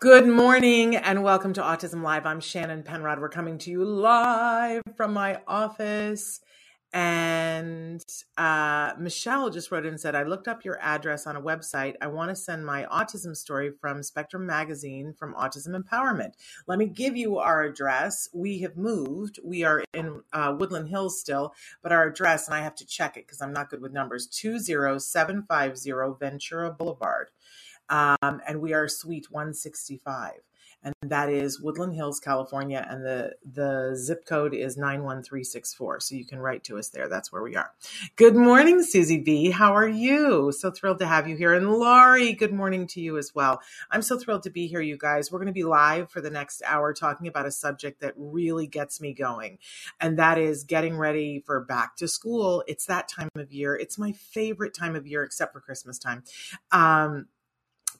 Good morning and welcome to Autism Live. I'm Shannon Penrod. We're coming to you live from my office. And uh, Michelle just wrote in and said, I looked up your address on a website. I want to send my autism story from Spectrum Magazine from Autism Empowerment. Let me give you our address. We have moved. We are in uh, Woodland Hills still, but our address, and I have to check it because I'm not good with numbers 20750 Ventura Boulevard um, and we are Suite 165, and that is Woodland Hills, California, and the the zip code is 91364. So you can write to us there. That's where we are. Good morning, Susie B. How are you? So thrilled to have you here, and Laurie. Good morning to you as well. I'm so thrilled to be here, you guys. We're going to be live for the next hour talking about a subject that really gets me going, and that is getting ready for back to school. It's that time of year. It's my favorite time of year, except for Christmas time. Um,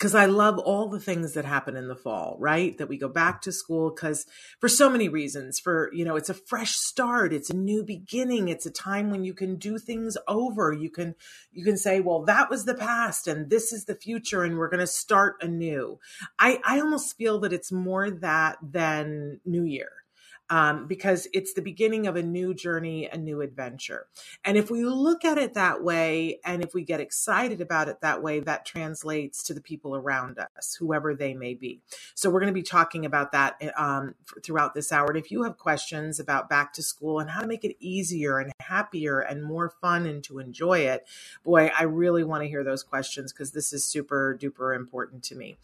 because I love all the things that happen in the fall, right? That we go back to school because for so many reasons. For, you know, it's a fresh start, it's a new beginning, it's a time when you can do things over. You can you can say, well, that was the past and this is the future and we're going to start anew. I I almost feel that it's more that than New Year um, because it's the beginning of a new journey, a new adventure. And if we look at it that way, and if we get excited about it that way, that translates to the people around us, whoever they may be. So we're going to be talking about that um, throughout this hour. And if you have questions about back to school and how to make it easier and happier and more fun and to enjoy it, boy, I really want to hear those questions because this is super duper important to me.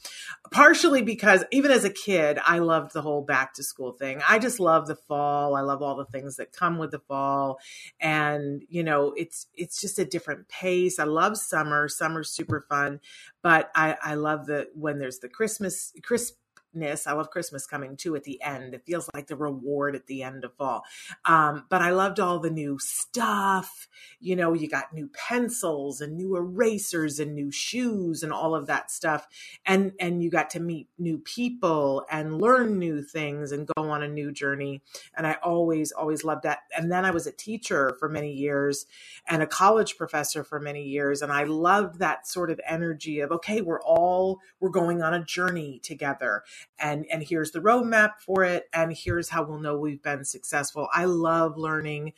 Partially because even as a kid, I loved the whole back to school thing. I just love love the fall. I love all the things that come with the fall. And, you know, it's it's just a different pace. I love summer. Summer's super fun. But I, I love the when there's the Christmas crisp I love Christmas coming too at the end. It feels like the reward at the end of fall. Um, but I loved all the new stuff. You know, you got new pencils and new erasers and new shoes and all of that stuff. And and you got to meet new people and learn new things and go on a new journey. And I always, always loved that. And then I was a teacher for many years and a college professor for many years. And I loved that sort of energy of, okay, we're all, we're going on a journey together and and here's the roadmap for it and here's how we'll know we've been successful i love learning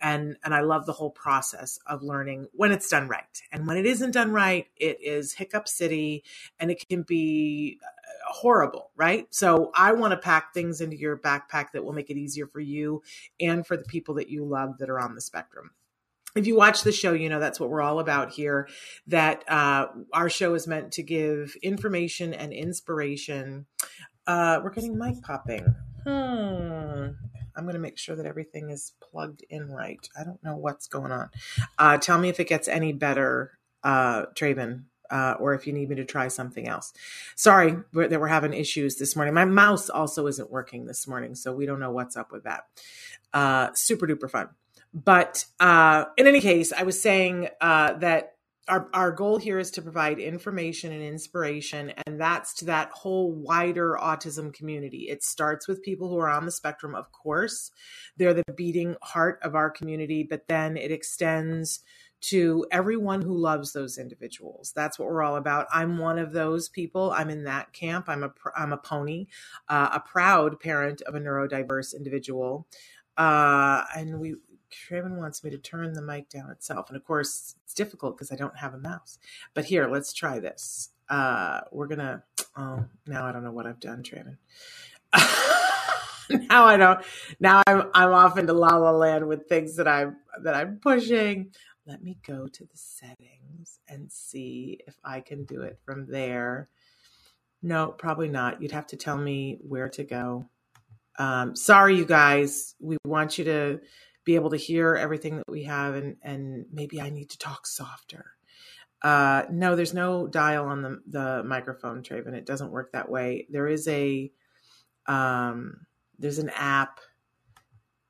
and and i love the whole process of learning when it's done right and when it isn't done right it is hiccup city and it can be uh, horrible right so i want to pack things into your backpack that will make it easier for you and for the people that you love that are on the spectrum if you watch the show, you know that's what we're all about here. That uh, our show is meant to give information and inspiration. Uh, we're getting mic popping. Hmm. I'm going to make sure that everything is plugged in right. I don't know what's going on. Uh, tell me if it gets any better, uh, Traven, uh, or if you need me to try something else. Sorry that we're having issues this morning. My mouse also isn't working this morning, so we don't know what's up with that. Uh, super duper fun. But uh, in any case, I was saying uh, that our, our goal here is to provide information and inspiration, and that's to that whole wider autism community. It starts with people who are on the spectrum, of course. They're the beating heart of our community, but then it extends to everyone who loves those individuals. That's what we're all about. I'm one of those people. I'm in that camp. I'm a I'm a pony, uh, a proud parent of a neurodiverse individual, uh, and we Traven wants me to turn the mic down itself. And of course, it's difficult because I don't have a mouse. But here, let's try this. Uh, we're going to, oh, now I don't know what I've done, Traven. now I don't, now I'm, I'm off into la la land with things that I'm, that I'm pushing. Let me go to the settings and see if I can do it from there. No, probably not. You'd have to tell me where to go. Um, sorry, you guys. We want you to be able to hear everything that we have and and maybe I need to talk softer. Uh, no, there's no dial on the the microphone, Traven. It doesn't work that way. There is a um, there's an app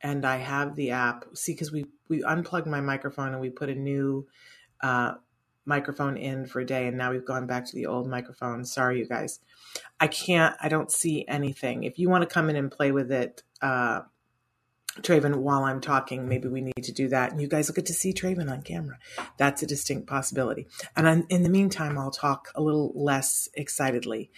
and I have the app. See, because we we unplugged my microphone and we put a new uh, microphone in for a day, and now we've gone back to the old microphone. Sorry, you guys. I can't. I don't see anything. If you want to come in and play with it, uh, Traven, while I'm talking, maybe we need to do that. And you guys will get to see Traven on camera. That's a distinct possibility. And in the meantime, I'll talk a little less excitedly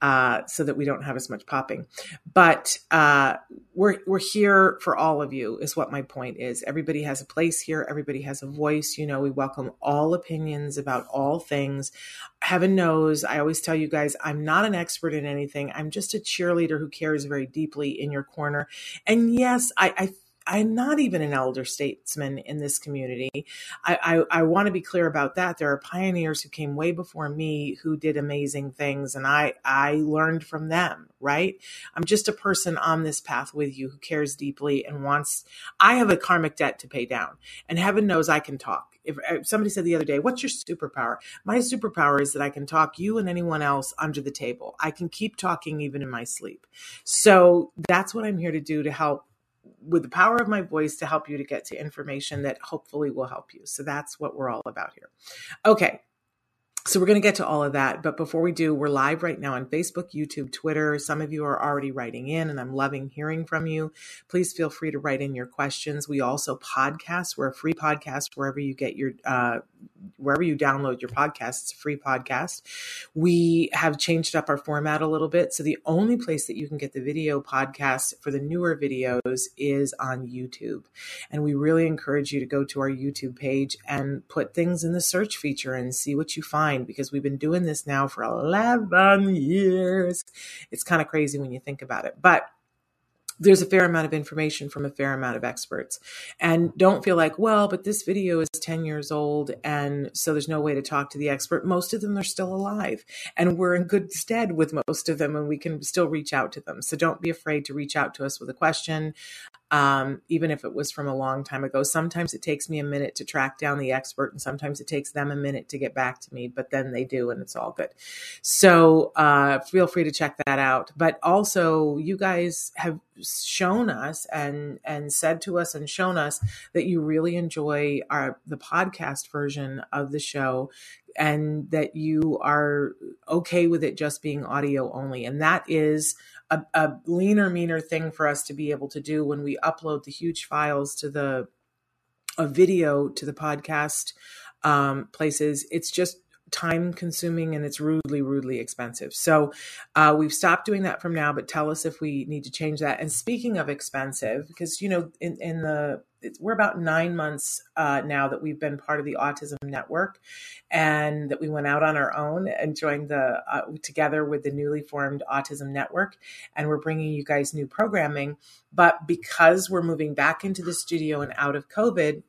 uh, so that we don't have as much popping. But uh, we're, we're here for all of you, is what my point is. Everybody has a place here, everybody has a voice. You know, we welcome all opinions about all things. Heaven knows, I always tell you guys, I'm not an expert in anything. I'm just a cheerleader who cares very deeply in your corner. And yes, I, I I'm not even an elder statesman in this community. I, I, I want to be clear about that. There are pioneers who came way before me who did amazing things, and I, I learned from them, right? I'm just a person on this path with you who cares deeply and wants, I have a karmic debt to pay down, and heaven knows I can talk. If, if somebody said the other day, What's your superpower? My superpower is that I can talk you and anyone else under the table. I can keep talking even in my sleep. So that's what I'm here to do to help with the power of my voice to help you to get to information that hopefully will help you. So that's what we're all about here. Okay. So we're going to get to all of that. But before we do, we're live right now on Facebook, YouTube, Twitter. Some of you are already writing in, and I'm loving hearing from you. Please feel free to write in your questions. We also podcast. We're a free podcast wherever you get your uh, wherever you download your podcast. It's a free podcast. We have changed up our format a little bit. So the only place that you can get the video podcast for the newer videos is on YouTube. And we really encourage you to go to our YouTube page and put things in the search feature and see what you find because we've been doing this now for 11 years. It's kind of crazy when you think about it. But there's a fair amount of information from a fair amount of experts. And don't feel like, well, but this video is 10 years old and so there's no way to talk to the expert. Most of them are still alive and we're in good stead with most of them and we can still reach out to them. So don't be afraid to reach out to us with a question um, even if it was from a long time ago. Sometimes it takes me a minute to track down the expert, and sometimes it takes them a minute to get back to me, but then they do, and it's all good. So uh, feel free to check that out. But also, you guys have shown us and and said to us and shown us that you really enjoy our the podcast version of the show and that you are okay with it just being audio only and that is a, a leaner, meaner thing for us to be able to do when we upload the huge files to the a video to the podcast um, places. It's just time consuming and it's rudely, rudely expensive. So uh, we've stopped doing that from now, but tell us if we need to change that. And speaking of expensive, because, you know, in, in the we're about nine months uh, now that we've been part of the Autism Network, and that we went out on our own and joined the uh, together with the newly formed Autism Network, and we're bringing you guys new programming. But because we're moving back into the studio and out of COVID,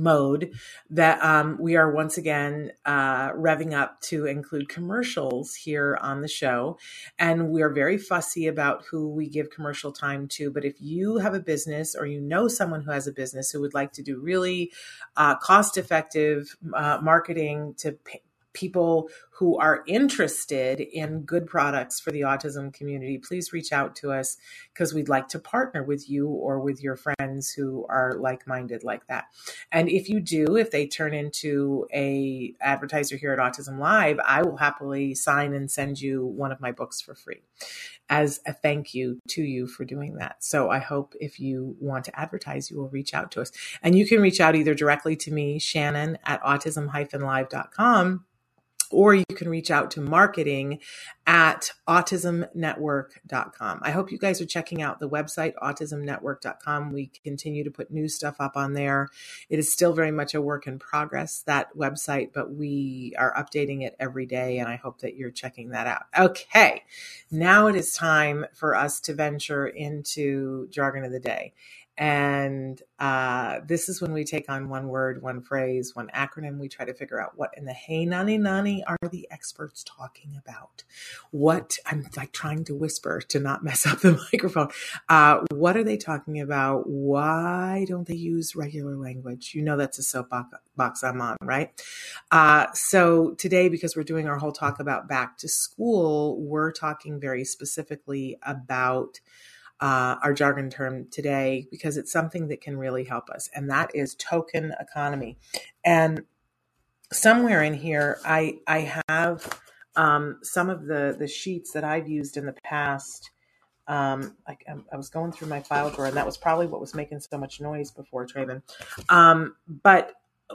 mode that um, we are once again uh, revving up to include commercials here on the show. And we are very fussy about who we give commercial time to. But if you have a business or you know someone who has a business who would like to do really uh, cost effective uh, marketing to pay, people who are interested in good products for the autism community, please reach out to us because we'd like to partner with you or with your friends who are like-minded like that. And if you do, if they turn into a advertiser here at Autism Live, I will happily sign and send you one of my books for free as a thank you to you for doing that. So I hope if you want to advertise, you will reach out to us. And you can reach out either directly to me, Shannon at autism-live.com or you can reach out to marketing at autismnetwork.com. I hope you guys are checking out the website, autismnetwork.com. We continue to put new stuff up on there. It is still very much a work in progress, that website, but we are updating it every day, and I hope that you're checking that out. Okay, now it is time for us to venture into jargon of the day. And uh, this is when we take on one word, one phrase, one acronym. We try to figure out what in the hey nani nani are the experts talking about. What I'm like trying to whisper to not mess up the microphone. Uh, what are they talking about? Why don't they use regular language? You know that's a soapbox I'm on, right? Uh, so today, because we're doing our whole talk about back to school, we're talking very specifically about uh, our jargon term today because it's something that can really help us, and that is token economy. And somewhere in here, I I have um, some of the the sheets that I've used in the past. Um, I, I, was going through my file drawer, and that was probably what was making so much noise before Traven. Um, but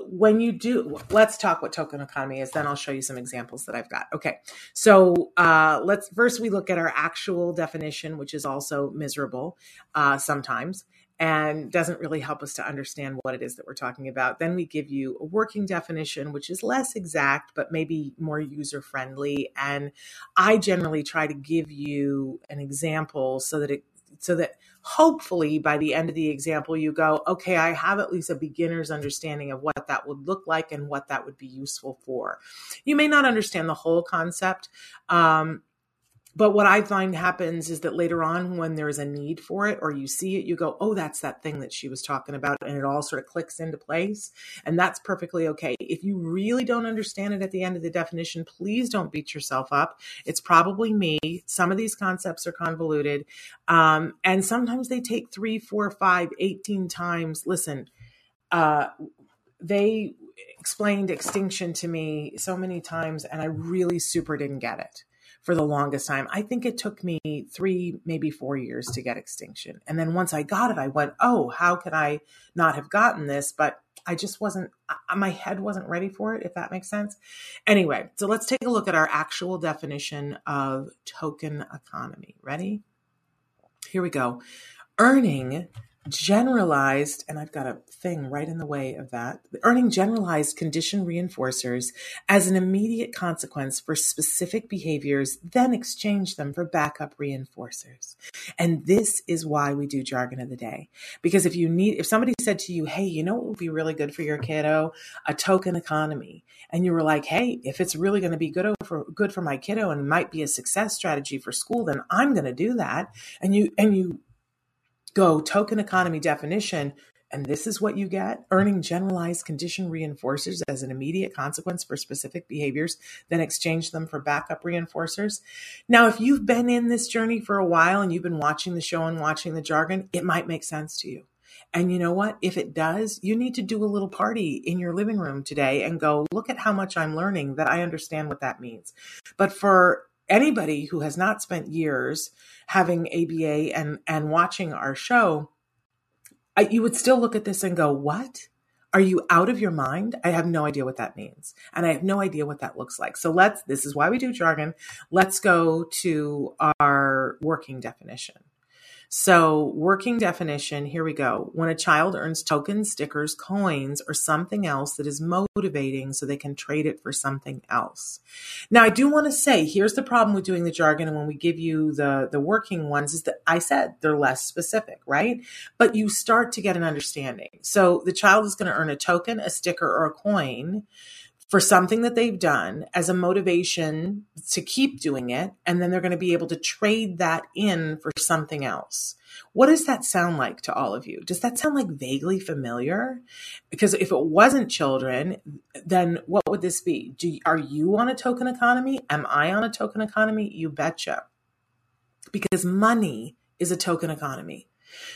when you do let's talk what token economy is then i'll show you some examples that i've got. Okay so uh, let's first we look at our actual definition which is also miserable uh, sometimes and doesn't really help us to understand what it is that we're talking about. Then we give you a working definition which is less exact but maybe more user friendly and i generally try to give you an example so that it so that hopefully by the end of the example you go okay i have at least a beginner's understanding of what that would look like and what that would be useful for. You may not understand the whole concept um, but what I find happens is that later on, when there's a need for it or you see it, you go, oh, that's that thing that she was talking about. And it all sort of clicks into place. And that's perfectly okay. If you really don't understand it at the end of the definition, please don't beat yourself up. It's probably me. Some of these concepts are convoluted. Um, and sometimes they take three, four, five, 18 times. Listen, uh, they explained extinction to me so many times, and I really super didn't get it for the longest time. I think it took me three, maybe four years to get extinction. And then once I got it, I went, oh, how could I not have gotten this? But I just wasn't, my head wasn't ready for it, if that makes sense. Anyway, so let's take a look at our actual definition of token economy. Ready? Here we go. Earning generalized, and I've got a thing right in the way of that, earning generalized condition reinforcers as an immediate consequence for specific behaviors, then exchange them for backup reinforcers. And this is why we do jargon of the day. Because if you need, if somebody said to you, hey, you know what would be really good for your kiddo? A token economy. And you were like, hey, if it's really going to be good for good for my kiddo and might be a success strategy for school, then I'm going to do that. And you and you go token economy definition, and this is what you get earning generalized condition reinforcers as an immediate consequence for specific behaviors, then exchange them for backup reinforcers. Now, if you've been in this journey for a while and you've been watching the show and watching the jargon, it might make sense to you. And you know what? If it does, you need to do a little party in your living room today and go, look at how much I'm learning that I understand what that means. But for anybody who has not spent years having ABA and and watching our show, I, you would still look at this and go, "What? Are you out of your mind?" I have no idea what that means, and I have no idea what that looks like. So let's. This is why we do jargon. Let's go to our working definition. So, working definition here we go. When a child earns tokens, stickers, coins, or something else that is motivating so they can trade it for something else. Now, I do want to say here's the problem with doing the jargon and when we give you the, the working ones is that I said they're less specific, right? But you start to get an understanding. So, the child is going to earn a token, a sticker, or a coin for something that they've done as a motivation to keep doing it. And then they're going to be able to trade that in for something else. What does that sound like to all of you? Does that sound like vaguely familiar? Because if it wasn't children, then what would this be? Do, are you on a token economy? Am I on a token economy? You betcha. Because money is a token economy.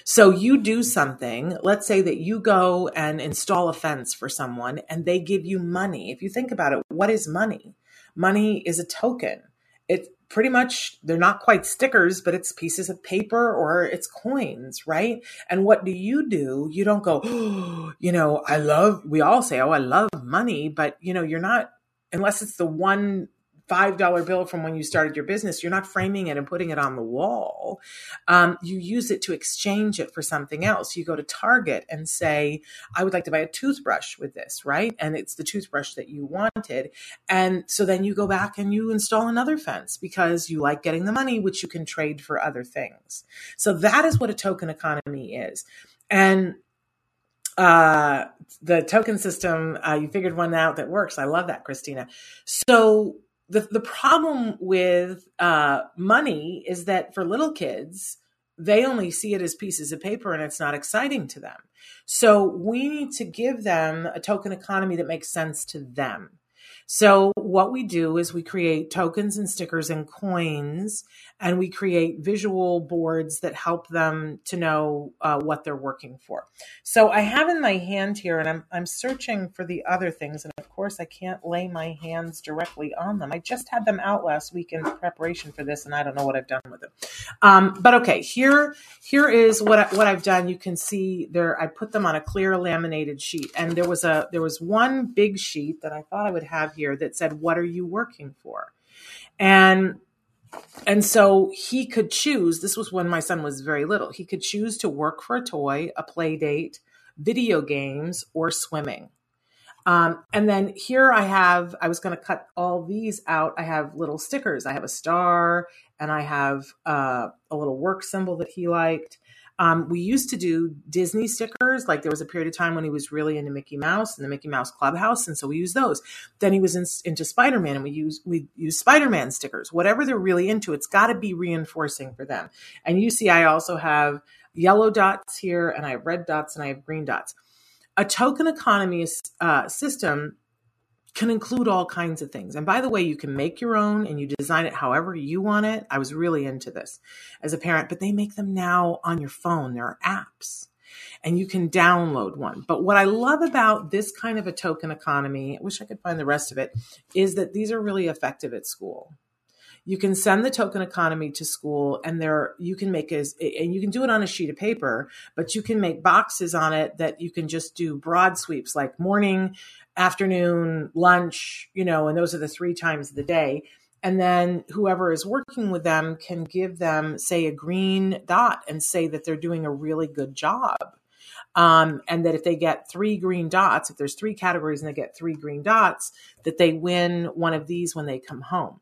So you do something, let's say that you go and install a fence for someone and they give you money. If you think about it, what is money? Money is a token. It's pretty much, they're not quite stickers, but it's pieces of paper or it's coins, right? And what do you do? You don't go, oh, you know, I love, we all say, oh, I love money, but you know, you're not, unless it's the one $5 bill from when you started your business, you're not framing it and putting it on the wall. Um, you use it to exchange it for something else. You go to Target and say, I would like to buy a toothbrush with this, right? And it's the toothbrush that you wanted. And so then you go back and you install another fence because you like getting the money, which you can trade for other things. So that is what a token economy is. And uh, the token system, uh, you figured one out that works. I love that, Christina. So the the problem with uh, money is that for little kids, they only see it as pieces of paper and it's not exciting to them. So we need to give them a token economy that makes sense to them. So, what we do is we create tokens and stickers and coins, and we create visual boards that help them to know uh, what they're working for. So, I have in my hand here, and I'm, I'm searching for the other things. And of course, I can't lay my hands directly on them. I just had them out last week in preparation for this, and I don't know what I've done with them. Um, but okay, here here is what I, what I've done. You can see there. I put them on a clear laminated sheet, and there was a there was one big sheet that I thought I would have here that said, What are you working for? And and so he could choose, this was when my son was very little, he could choose to work for a toy, a play date, video games, or swimming. Um, and then here I have, I was going to cut all these out. I have little stickers. I have a star and I have uh, a little work symbol that he liked. Um, we used to do Disney stickers. Like there was a period of time when he was really into Mickey Mouse and the Mickey Mouse Clubhouse, and so we used those. Then he was in, into Spider Man, and we use we use Spider Man stickers. Whatever they're really into, it's got to be reinforcing for them. And you see, I also have yellow dots here, and I have red dots, and I have green dots. A token economy uh, system can include all kinds of things. And by the way, you can make your own and you design it however you want it. I was really into this as a parent, but they make them now on your phone. There are apps and you can download one. But what I love about this kind of a token economy, I wish I could find the rest of it, is that these are really effective at school you can send the token economy to school and there you can make as and you can do it on a sheet of paper but you can make boxes on it that you can just do broad sweeps like morning afternoon lunch you know and those are the three times of the day. And then whoever is working with them can give them say a green dot and say that they're doing a really good job. Um, and that if they get three green dots if there's three categories and they get three green dots that they win one of these when they come home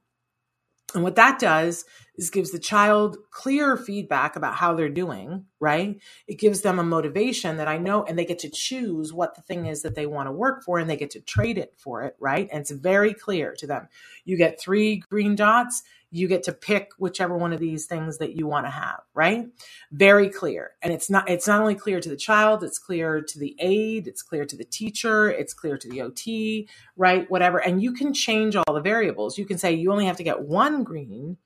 and what that does is gives the child clear feedback about how they're doing, right? It gives them a motivation that I know, and they get to choose what the thing is that they want to work for and they get to trade it for it, right? And it's very clear to them. You get three green dots, you get to pick whichever one of these things that you want to have right very clear and it's not it's not only clear to the child it's clear to the aide it's clear to the teacher it's clear to the ot right whatever and you can change all the variables you can say you only have to get one green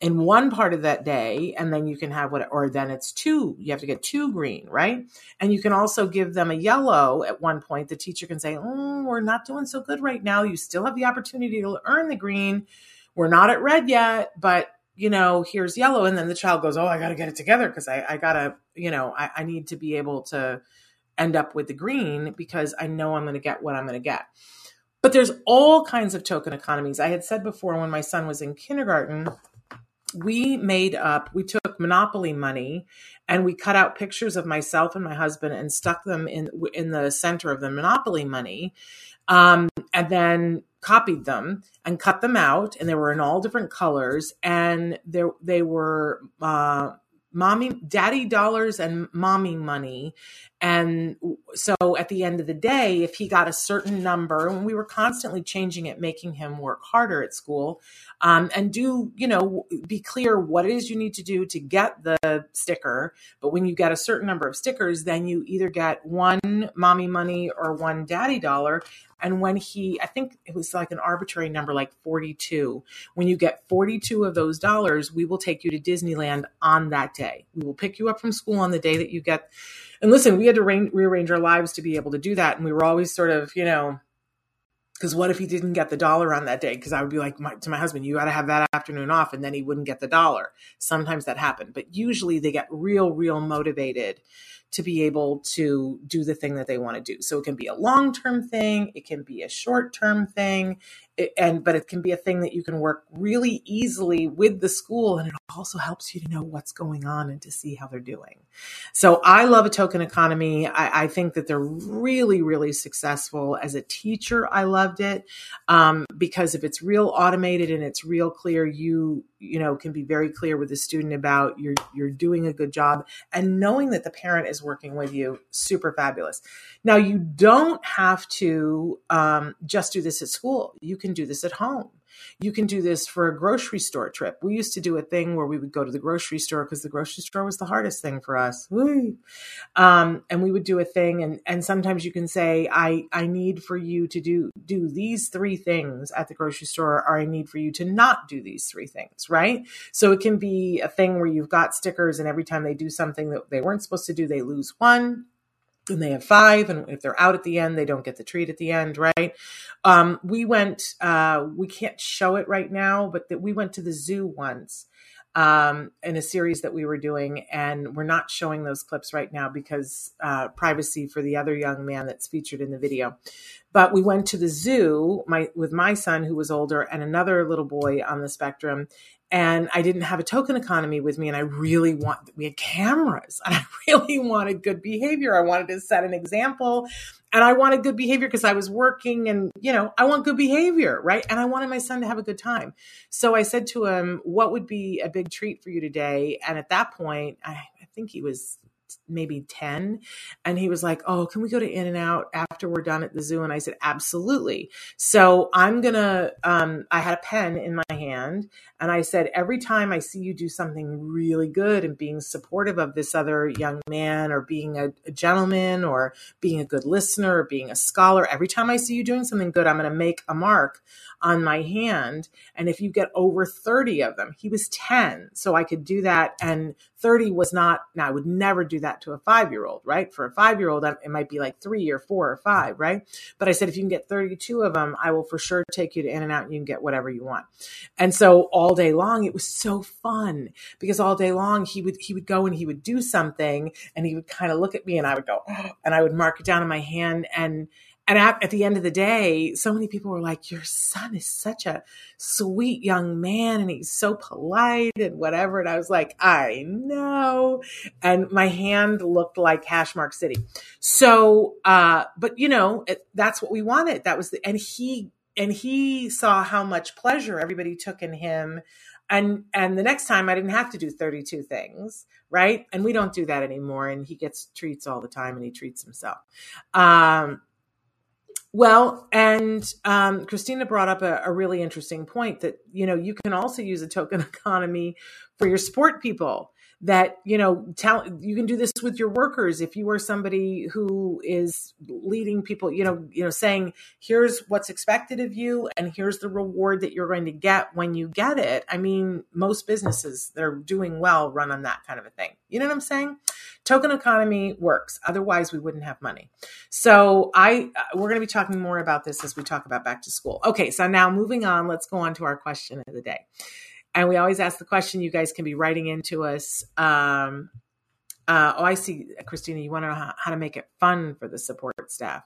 in one part of that day and then you can have what or then it's two you have to get two green right and you can also give them a yellow at one point the teacher can say oh we're not doing so good right now you still have the opportunity to earn the green we're not at red yet, but you know, here's yellow. And then the child goes, Oh, I got to get it together because I, I got to, you know, I, I need to be able to end up with the green because I know I'm going to get what I'm going to get. But there's all kinds of token economies. I had said before when my son was in kindergarten, we made up, we took Monopoly money and we cut out pictures of myself and my husband and stuck them in in the center of the Monopoly money. Um, and then copied them and cut them out and they were in all different colors and they they were uh, mommy daddy dollars and mommy money and so at the end of the day if he got a certain number and we were constantly changing it making him work harder at school um, and do you know be clear what it is you need to do to get the sticker. But when you get a certain number of stickers then you either get one mommy money or one daddy dollar. And when he i think it was like an arbitrary number like 42 when you get 42 of those dollars we will take you to disneyland on that day. We will pick you up from school on the day that you get and listen we had to re- rearrange our lives to be able to do that and we were always sort of you know because what if he didn't get the dollar on that day? Because I would be like my, to my husband, you got to have that afternoon off, and then he wouldn't get the dollar. Sometimes that happened, but usually they get real, real motivated to be able to do the thing that they want to do. So it can be a long term thing, it can be a short term thing, it, and but it can be a thing that you can work really easily with the school, and it also helps you to know what's going on and to see how they're doing. So I love a token economy. I, I think that they're really, really successful. As a teacher, I loved it um, because if it's real automated and it's real clear, you you know can be very clear with the student about you're you're doing a good job and knowing that the parent is working with you. Super fabulous. Now you don't have to um, just do this at school. You can do this at home You can do this for a grocery store trip. We used to do a thing where we would go to the grocery store because the grocery store was the hardest thing for us. Um, and we would do a thing, and and sometimes you can say, I I need for you to do do these three things at the grocery store, or I need for you to not do these three things, right? So it can be a thing where you've got stickers, and every time they do something that they weren't supposed to do, they lose one and they have five and if they're out at the end they don't get the treat at the end right? Um, we went uh, we can't show it right now but that we went to the zoo once um, in a series that we were doing and we're not showing those clips right now because uh, privacy for the other young man that's featured in the video. But we went to the zoo my with my son who was older and another little boy on the spectrum and I didn't have a token economy with me and I really want we had cameras and I really wanted good behavior. I wanted to set an example and I wanted good behavior because I was working and you know, I want good behavior, right? And I wanted my son to have a good time. So I said to him, "What would be a big treat for you today?" And at that point, I, I think he was maybe 10 and he was like oh can we go to In-N-Out after we're done at the zoo and i said absolutely so i'm gonna um, i had a pen in my hand and i said every time i see you do something really good and being supportive of this other young man or being a, a gentleman or being a good listener or being a scholar every time i see you doing something good i'm gonna make a mark on my hand. And if you get over 30 of them, he was 10. So I could do that. And 30 was not, now I would never do that to a five year old, right? For a five year old, it might be like three or four or five, right? But I said, if you can get 32 of them, I will for sure take you to In-N-Out and you can get whatever you want. And so all day long, it was so fun because all day long he would, he would go and he would do something and he would kind of look at me and I would go, oh, and I would mark it down in my hand and, and at, at, the end of the day, so many people were like, Your son is such a sweet young man and he's so polite and whatever. And I was like, I know. And my hand looked like Hashmark City. So, uh, but you know, it, that's what we wanted. That was the, and he, and he saw how much pleasure everybody took in him. And, and the next time I didn't have to do 32 things, right? And we don't do that anymore. And he gets treats all the time and he treats himself. Um, well, and um, Christina brought up a, a, really interesting point that you know you can also use a token economy for your sport people that you know tell you can do this with your workers. If you are somebody who is leading people you know you know saying here's what's expected of you and here's the reward that you're going to get when you get it i mean most businesses that are doing well run on that kind of a thing. You know what i'm saying token economy works. Otherwise we wouldn't have money. So i uh, we're going to be talking more about this as we talk about back to school. Okay so now moving on let's go on to our question of the day. And we always ask the question you guys can be writing into us um, uh, oh i see christina you want to know how, how, to make it fun for the support staff.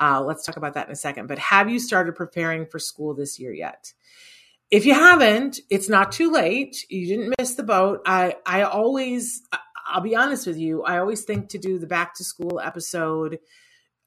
Uh, let's talk about that in a second. But have you started preparing for school this year yet? If you haven't it's not too late. You didn't miss the boat. I i always i'll be honest with you i always think to do the back to school episode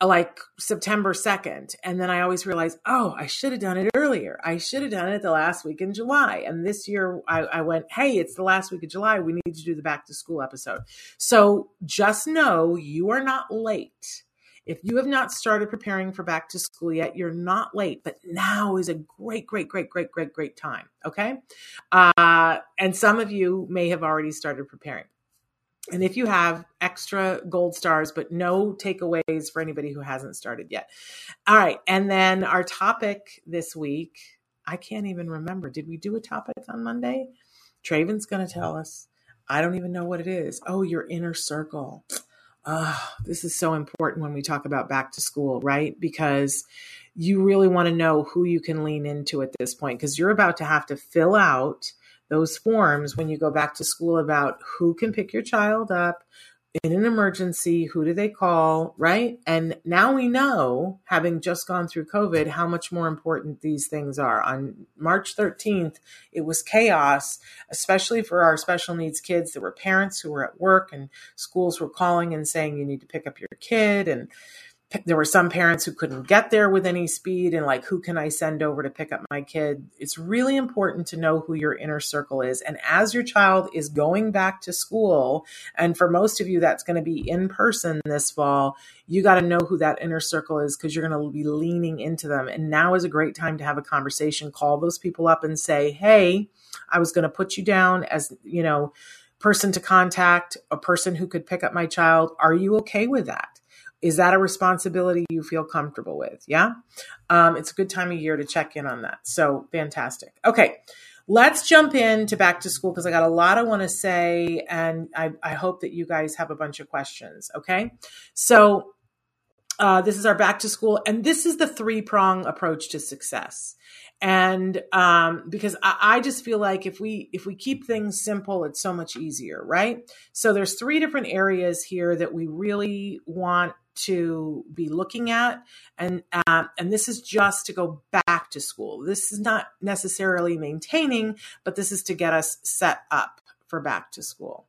like September 2nd. And then I always realize, oh, I should have done it earlier. I should have done it the last week in July. And this year I, I, went, hey, it's the last week of July. We need to do the back to school episode. So just know you are not late. If you have not started preparing for back to school yet, you're not late, but now is a great, great, great, great, great, great time. Okay. Uh, and some of you may have already started preparing. And if you have extra gold stars, but no takeaways for anybody who hasn't started yet. All right. And then our topic this week, I can't even remember. Did we do a topic on Monday? Traven's going to tell us. I don't even know what it is. Oh, your inner circle. Oh, this is so important when we talk about back to school, right? Because you really want to know who you can lean into at this point because you're about to have to fill out those forms when you go back to school about who can pick your child up in an emergency, who do they call, right? And now we know, having just gone through COVID, how much more important these things are. On March 13th, it was chaos, especially for our special needs kids. There were parents who were at work and schools were calling and saying, you need to pick up your kid. And there were some parents who couldn't get there with any speed and like who can i send over to pick up my kid? It's really important to know who your inner circle is. And as your child is going back to school and for most of you that's going to be in person this fall you got to know who that inner circle is because you're going to be leaning into them. And now is a great time to have a conversation. Call those people up and say hey i was going to put you down as you know person to contact a person who could pick up my child. Are you okay with that is that a responsibility you feel comfortable with? Yeah. Um, it's a good time of year to check in on that. So fantastic. Okay. Let's jump into back to school because I got a lot I want to say, and I, I hope that you guys have a bunch of questions. Okay. So, uh, this is our back to school, and this is the three prong approach to success. And um, because I, I, just feel like if we if we keep things simple it's so much easier right? So there's three different areas here that we really want to be looking at and uh, and this is just to go back to school. This is not necessarily maintaining but this is to get us set up for back to school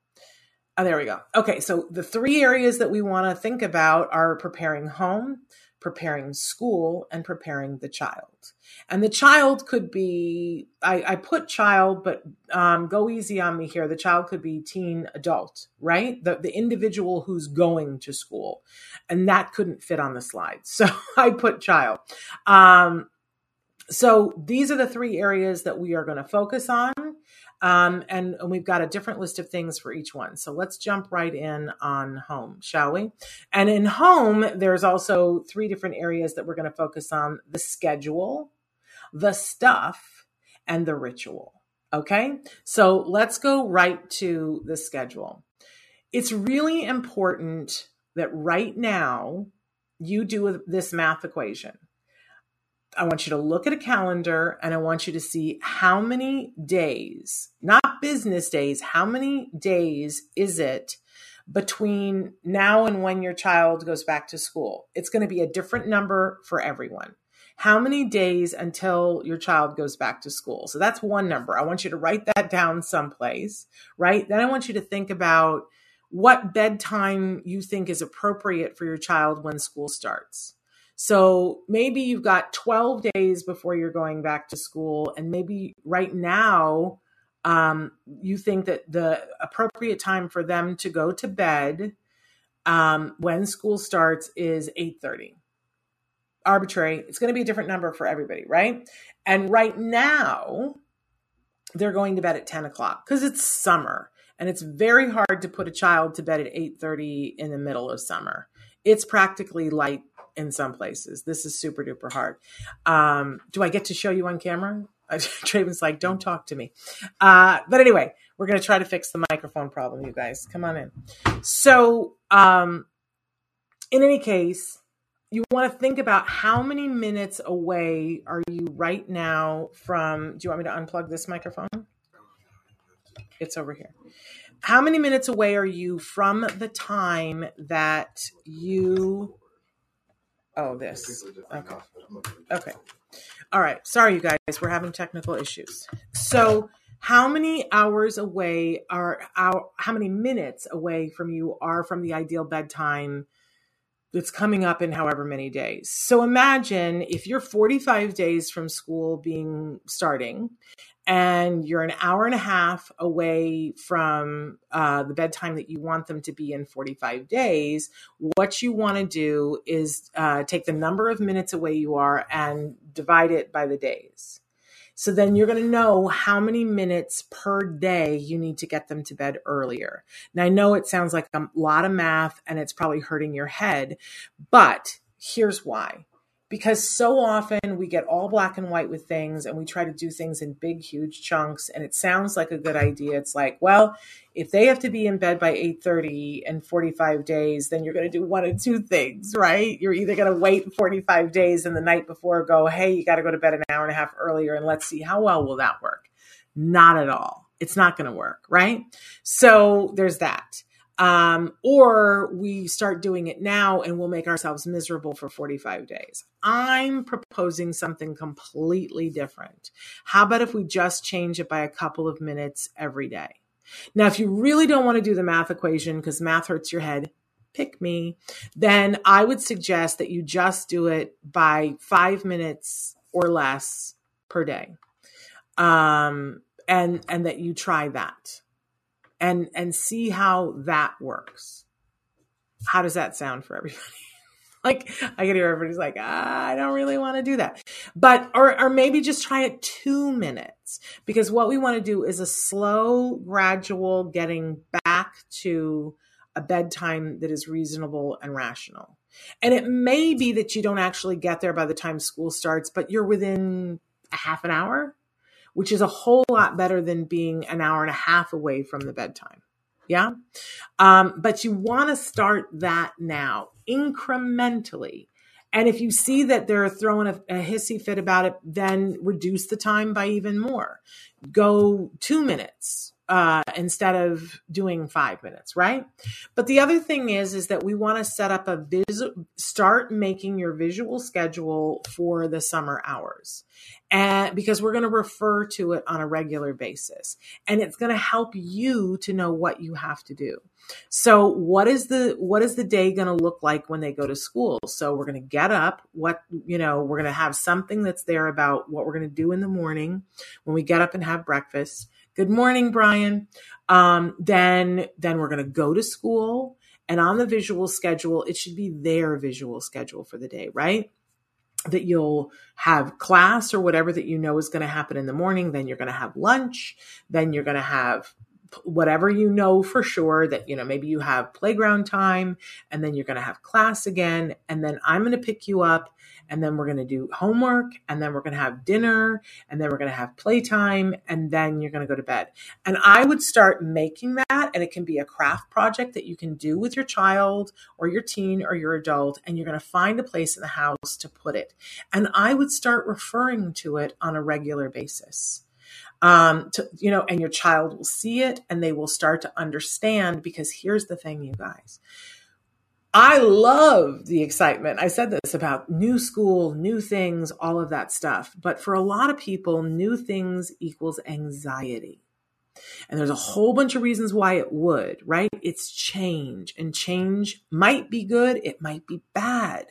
oh, there we go okay so the three areas that we want to think about are preparing home preparing school and preparing the child. And the child could be, I, I put child, but um, go easy on me here. The child could be teen adult, right? The, the individual who's going to school. And that couldn't fit on the slide. So I put child. Um, so these are the three areas that we are going to focus on. Um, and, and, we've got a different list of things for each one. So let's jump right in on home, shall we? And in home, there's also three different areas that we're going to focus on the schedule, the stuff, and the ritual. Okay. So let's go right to the schedule. It's really important that right now you do this math equation. I want you to look at a calendar and I want you to see how many days, not business days, how many days is it between now and when your child goes back to school? It's going to be a different number for everyone. How many days until your child goes back to school? So that's one number. I want you to write that down someplace, right? Then I want you to think about what bedtime you think is appropriate for your child when school starts so maybe you've got 12 days before you're going back to school, and maybe right now um, you think that the appropriate time for them to go to bed um, when school starts is 8:30. Arbitrary. It's going to be a different number for everybody, right? And right now they're going to bed at 10 o'clock because it's summer and it's very hard to put a child to bed at 8.30 in the middle of summer it's practically light in some places. This is super duper hard. Um, do I get to show you on camera? Traven's like, don't talk to me. Uh, but anyway, we're going to try to fix the microphone problem, you guys. Come on in. So, um, in any case, you want to think about how many minutes away are you right now from. Do you want me to unplug this microphone? It's over here. How many minutes away are you from the time that you Oh, this. Okay. Okay. All right. Sorry, you guys. We're having technical issues. So, how many hours away are our, how many minutes away from you are from the ideal bedtime that's coming up in however many days? So, imagine if you're 45 days from school being starting and you're an hour and a half away from uh, the bedtime that you want them to be in 45 days, what you want to do is uh, take the number of minutes away you are and divide it by the days. So then you're going to know how many minutes per day you need to get them to bed earlier. Now, I know it sounds like a lot of math and it's probably hurting your head, but here's why because so often we get all black and white with things and we try to do things in big huge chunks and it sounds like a good idea. It's like well if they have to be in bed by 8.30 and 45 days then you're going to do one of two things right? You're either going to wait 45 days and the night before go hey you got to go to bed an hour and a half earlier and let's see how well will that work? Not at all. It's not going to work right? So there's that um, or we start doing it now and we'll make ourselves miserable for 45 days. I'm proposing something completely different. How about if we just change it by a couple of minutes every day? Now, if you really don't want to do the math equation because math hurts your head, pick me, then I would suggest that you just do it by five minutes or less per day. Um, and, and that you try that and, and see how that works. How does that sound for everybody? like I can hear everybody's like, ah, I don't really want to do that. But or or maybe just try it two minutes. Because what we want to do is a slow, gradual getting back to a bedtime that is reasonable and rational. And it may be that you don't actually get there by the time school starts, but you're within a half an hour, which is a whole lot better than being an hour and a half away from the bedtime. Yeah. Um, but you want to start that now incrementally. And if you see that they're throwing a, a, hissy fit about it, then reduce the time by even more. Go two minutes uh, instead of doing five minutes, right? But the other thing is, is that we want to set up a visual, start making your visual schedule for the summer hours. And because we're going to refer to it on a regular basis. And it's going to help you to know what you have to do. So what is the what is the day going to look like when they go to school? So we're going to get up what you know we're going to have something that's there about what we're going to do in the morning. When we get up and have breakfast good morning brian um, then then we're going to go to school and on the visual schedule it should be their visual schedule for the day right that you'll have class or whatever that you know is going to happen in the morning. Then you're going to have lunch. Then you're going to have whatever you know for sure that, you know, maybe you have playground time and then you're going to have class again. And then I'm going to pick you up and then we're going to do homework and then we're going to have dinner and then we're going to have playtime and then you're going to go to bed. And I would start making that and it can be a craft project that you can do with your child or your teen or your adult and you're going to find a place in the house to put it. And I would start referring to it on a regular basis um to you know and your child will see it and they will start to understand because here's the thing you guys I love the excitement. I said this about new school, new things, all of that stuff. But for a lot of people, new things equals anxiety. And there's a whole bunch of reasons why it would, right? It's change and change might be good. It might be bad.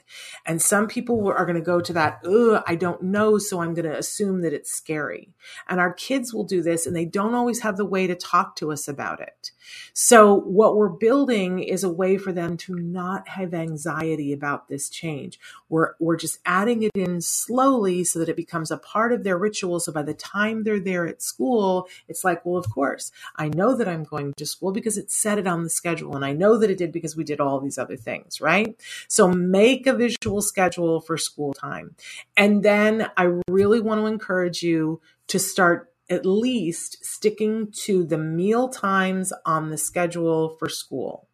And some people are going to go to that, Ugh, I don't know. So I'm going to assume that it's scary. And our kids will do this and they don't always have the way to talk to us about it. So what we're building is a way for them to not have anxiety about this change. We're, we're just adding it in slowly so that it becomes a part of their ritual. So by the time they're there at school, it's like, well, of course, I know that I'm going to school because it said it on the schedule. And I know that it did because we did all these other things, right? So make a visual schedule for school time. And then I really want to encourage you to start at least sticking to the meal times on the schedule for school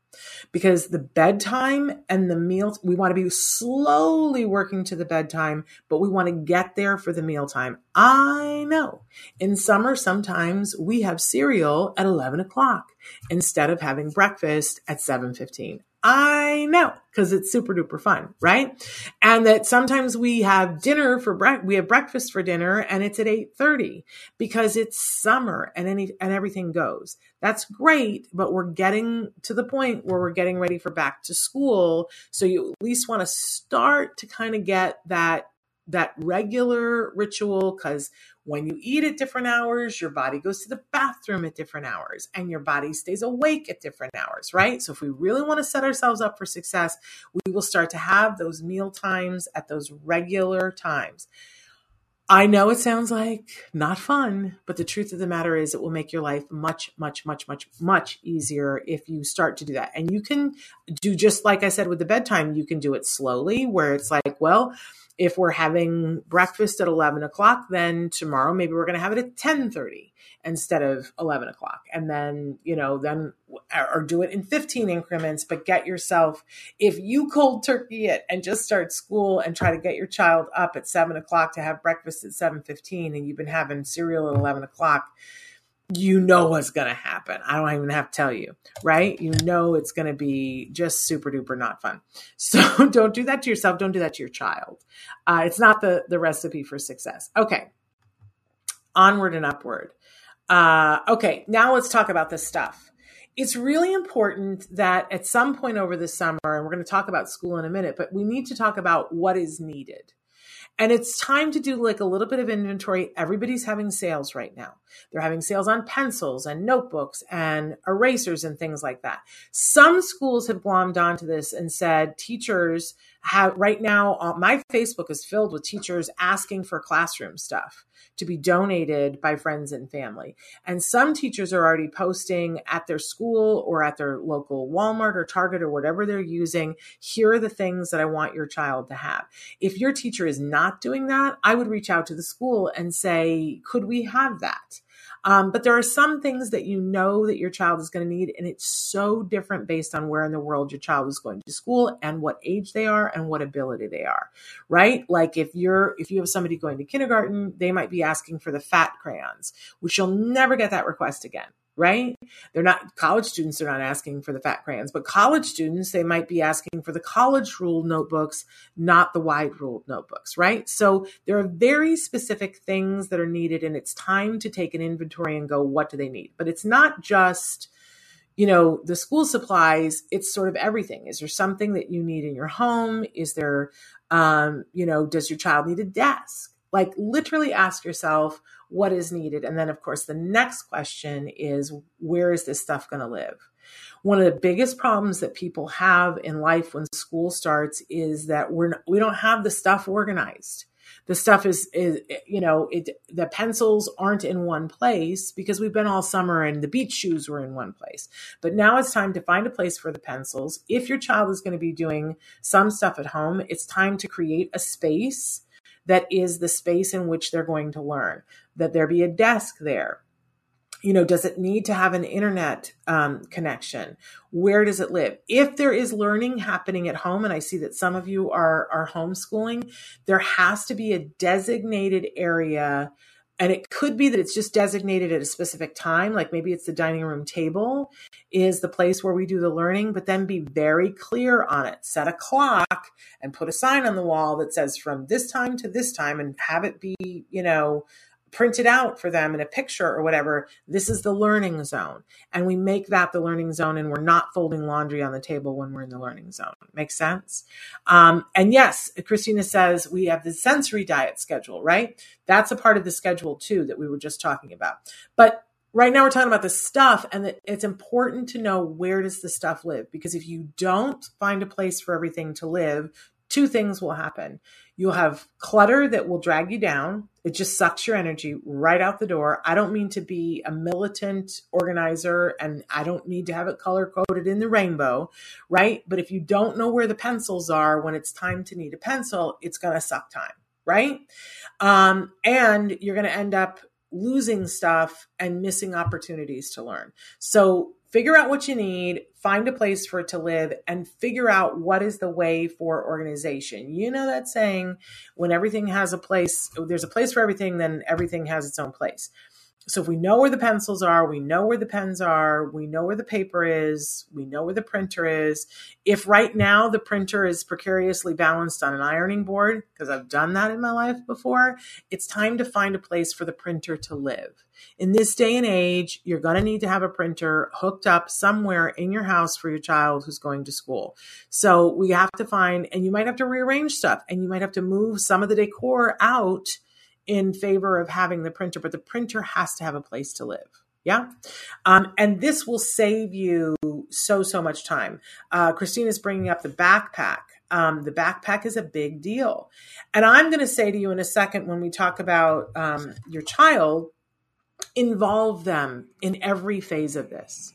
because the bedtime and the meals we want to be slowly working to the bedtime but we want to get there for the mealtime. I know. In summer sometimes we have cereal at 11 o'clock instead of having breakfast at 7.15 I know because it's super duper fun, right? And that sometimes we have dinner for breakfast, we have breakfast for dinner and it's at 8:30 because it's summer and any and everything goes. That's great, but we're getting to the point where we're getting ready for back to school, so you at least want to start to kind of get that that regular ritual cuz when you eat at different hours, your body goes to the bathroom at different hours and your body stays awake at different hours, right? So if we really want to set ourselves up for success, we will start to have those meal times at those regular times. I know it sounds like not fun, but the truth of the matter is it will make your life much, much, much, much, much easier if you start to do that. And you can do just like I said with the bedtime, you can do it slowly where it's like, well, if we're having breakfast at 11 o'clock, then tomorrow maybe we're going to have it at 1030 instead of 11 o'clock. And then, you know, then, or do it in 15 increments, but get yourself, if you cold turkey it and just start school and try to get your child up at seven o'clock to have breakfast at 7.15 and you've been having cereal at 11 o'clock, you know what's going to happen. I don't even have to tell you, right? You know it's going to be just super duper not fun. So don't do that to yourself. Don't do that to your child. Uh, it's not the the recipe for success. Okay, onward and upward. Uh, okay, now let's talk about this stuff. it's really important that at some point over the summer, and we're going to talk about school in a minute, but we need to talk about what is needed. And it's time to do like a little bit of inventory. Everybody's having sales right now. They're having sales on pencils and notebooks and erasers and things like that. Some schools have glommed onto this and said teachers have right now, uh, my Facebook is filled with teachers asking for classroom stuff to be donated by friends and family. And some teachers are already posting at their school or at their local Walmart or Target or whatever they're using. Here are the things that I want your child to have. If your teacher is not doing that, I would reach out to the school and say, could we have that? Um, but there are some things that you know that your child is going to need, and it's so different based on where in the world your child is going to school and what age they are and what ability they are, right? Like if you're if you have somebody going to kindergarten, they might be asking for the fat crayons, which you'll never get that request again right? They're not college students, they're not asking for the fat crayons, but college students, they might be asking for the college ruled notebooks, not the wide ruled notebooks, right? So there are very specific things that are needed, and it's time to take an inventory and go, what do they need? But it's not just you know the school supplies it's sort of everything is there something that you need in your home is there um you know does your child need a desk like literally ask yourself what is needed. And then, of course, the next question is where is this stuff going to live? One of the biggest problems that people have in life when school starts is that we're we don't have the stuff organized. The stuff is, is you know, it, the pencils aren't in one place because we've been all summer and the beach shoes were in one place. But now it's time to find a place for the pencils. If your child is going to be doing some stuff at home, it's time to create a space that is the space in which they're going to learn, that there be a desk there. You know, does it need to have an internet um, connection? Where does it live? If there is learning happening at home, and I see that some of you are are homeschooling, there has to be a designated area and it could be that it's just designated at a specific time like maybe it's the dining room table is the place where we do the learning but then be very clear on it set a clock and put a sign on the wall that says from this time to this time and have it be you know printed out for them in a picture or whatever. This is the learning zone. And we make that the learning zone and we're not folding laundry on the table when we're in the learning zone. Makes sense? Um, and yes, Christina says we have the sensory diet schedule, right? That's a part of the schedule too that we were just talking about. But right now we're talking about the stuff and it's important to know where does the stuff live because if you don't find a place for everything to live two things will happen. You'll have clutter that will drag you down. It just sucks your energy right out the door. I don't mean to be a militant organizer and I don't need to have it color coded in the rainbow, right? But if you don't know where the pencils are when it's time to need a pencil, it's going to suck time, right? Um, and you're going to end up losing stuff and missing opportunities to learn. So figure out what you need, find a place for it to live, and figure out what is the way for organization. You know that saying, when everything has a place, there's a place for everything, then everything has its own place so if we know where the pencils are, we know where the pens are, we know where the paper is, we know where the printer is. If right now the printer is precariously balanced on an ironing board, because I've done that in my life before, it's time to find a place for the printer to live. In this day and age, you're going to need to have a printer hooked up somewhere in your house for your child who's going to school. So we have to find, and you might have to rearrange stuff and you might have to move some of the decor out in favor of having the printer, but the printer has to have a place to live. Yeah. Um, and this will save you so, so much time. Uh, Christine is bringing up the backpack. Um, the backpack is a big deal. And I'm going to say to you in a second when we talk about um, your child, involve them in every phase of this.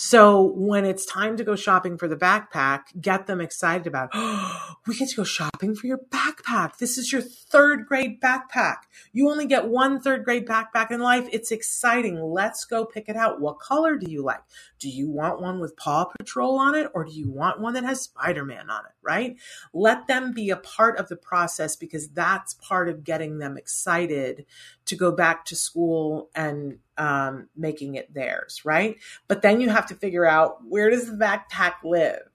So when it's time to go shopping for the backpack, get them excited about, oh, we get to go shopping for your backpack. This is your third grade backpack. You only get one third grade backpack in life. It's exciting. Let's go pick it out. What color do you like? Do you want one with Paw Patrol on it or do you want one that has Spider Man on it? Right? Let them be a part of the process because that's part of getting them excited to go back to school and um, making it theirs, right? But then you have to figure out where does the backpack live?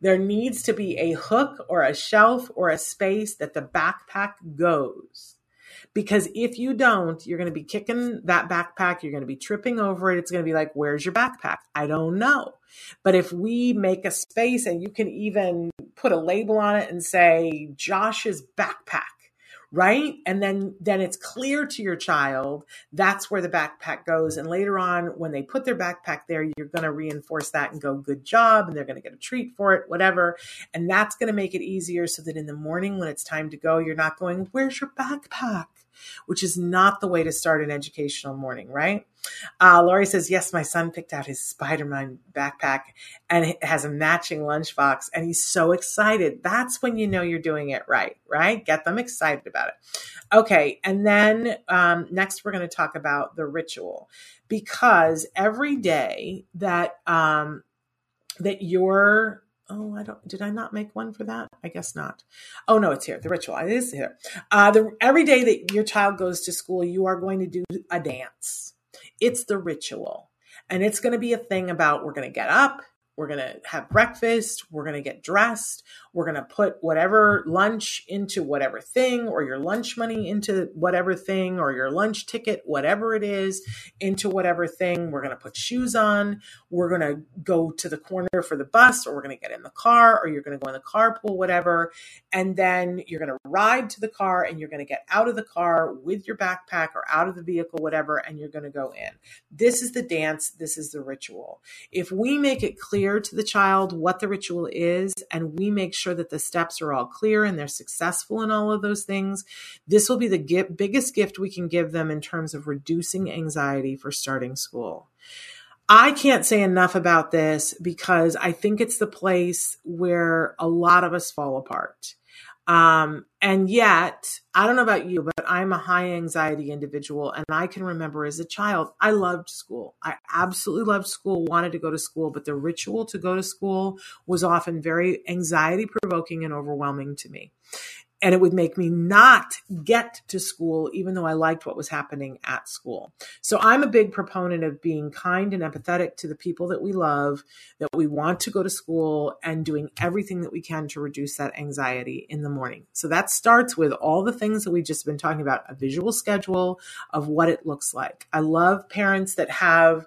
There needs to be a hook or a shelf or a space that the backpack goes. Because if you don't, you're going to be kicking that backpack. You're going to be tripping over it. It's going to be like, where's your backpack? I don't know. But if we make a space and you can even put a label on it and say Josh's backpack, right? And then then it's clear to your child that's where the backpack goes. And later on when they put their backpack there you're going to reinforce that and go good job and they're going to get a treat for it whatever. And that's going to make it easier so that in the morning when it's time to go you're not going where's your backpack which is not the way to start an educational morning, right? Uh, says, Yes, my son picked out his Spider Man backpack and it has a matching lunchbox, and he's so excited. That's when you know you're doing it right, right? Get them excited about it. Okay, and then um, next we're going to talk about the ritual because every day that um, that you're oh i don't did i not make one for that i guess not oh no it's here the ritual it is here uh, the, every day that your child goes to school you are going to do a dance it's the ritual and it's going to be a thing about we're going to get up we're going to have breakfast. We're going to get dressed. We're going to put whatever lunch into whatever thing, or your lunch money into whatever thing, or your lunch ticket, whatever it is, into whatever thing. We're going to put shoes on. We're going to go to the corner for the bus, or we're going to get in the car, or you're going to go in the carpool, whatever. And then you're going to ride to the car and you're going to get out of the car with your backpack or out of the vehicle, whatever, and you're going to go in. This is the dance. This is the ritual. If we make it clear, to the child what the ritual is and we make sure that the steps are all clear and they're successful in all of those things, this will be the biggest gift we can give them in terms of reducing anxiety for starting school. I can't say enough about this because I think it's the place where a lot of us fall apart. Um, and yet, I don't know about you, but I'm a high anxiety individual. And I can remember as a child, I loved school. I absolutely loved school, wanted to go to school, but the ritual to go to school was often very anxiety provoking and overwhelming to me and it would make me not get to school even though I liked what was happening at school. So I'm a big proponent of being kind and empathetic to the people that we love, that we want to go to school and doing everything that we can to reduce that anxiety in the morning. So that starts with all the things that we've just been talking about, a visual schedule of what it looks like. I love parents that have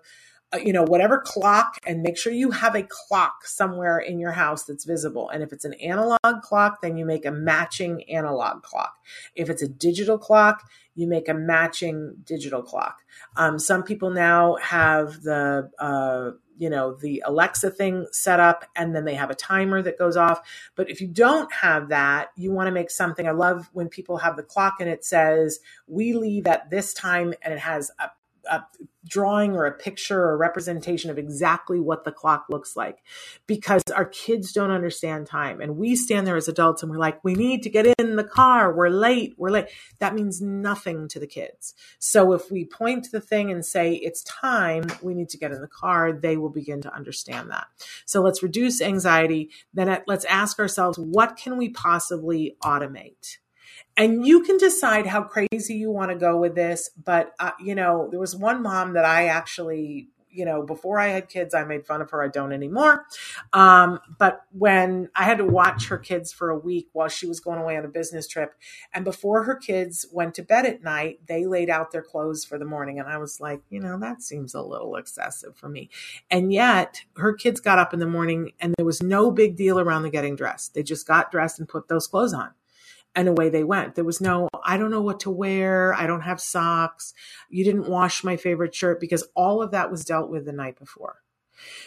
you know, whatever clock and make sure you have a clock somewhere in your house that's visible. And if it's an analog clock, then you make a matching analog clock. If it's a digital clock, you make a matching digital clock. Um, some people now have the, uh, you know, the Alexa thing set up and then they have a timer that goes off. But if you don't have that, you want to make something. I love when people have the clock and it says, we leave at this time and it has a a drawing or a picture or a representation of exactly what the clock looks like. Because our kids don't understand time and we stand there as adults and we're like we need to get in the car. We're late. We're late. That means nothing to the kids. So if we point to the thing and say it's time we need to get in the car. They will begin to understand that. So let's reduce anxiety. Then let's ask ourselves what can we possibly automate and you can decide how crazy you want to go with this but uh, you know there was one mom that i actually you know before i had kids i made fun of her i don't anymore. Um, but when i had to watch her kids for a week while she was going away on a business trip and before her kids went to bed at night they laid out their clothes for the morning and i was like you know that seems a little excessive for me. And yet her kids got up in the morning and there was no big deal around the getting dressed. They just got dressed and put those clothes on and away they went. There was no, I don't know what to wear. I don't have socks. You didn't wash my favorite shirt because all of that was dealt with the night before.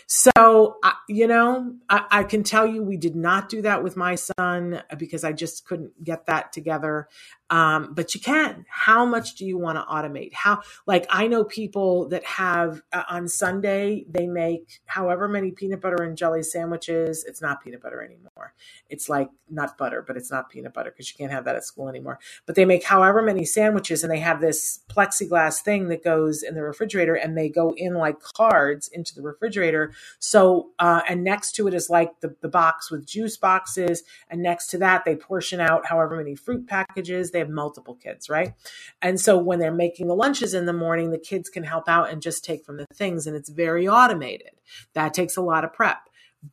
So, you know, I, I, can tell you we did not do that with my son uh, because I just couldn't get that together. Um, but you can. How much do you want to automate? How, like, I know people that have uh, on Sunday, they make however many peanut butter and jelly sandwiches. It's not peanut butter anymore. It's like nut butter, but it's not peanut butter because you can't have that at school anymore. But they make however many sandwiches and they have this plexiglass thing that goes in the refrigerator and they go in like cards into the refrigerator. So, uh, and next to it is like the, the box with juice boxes. And next to that, they portion out however many fruit packages they have multiple kids, right? And so when they're making the lunches in the morning, the kids can help out and just take from the things, and it's very automated. That takes a lot of prep.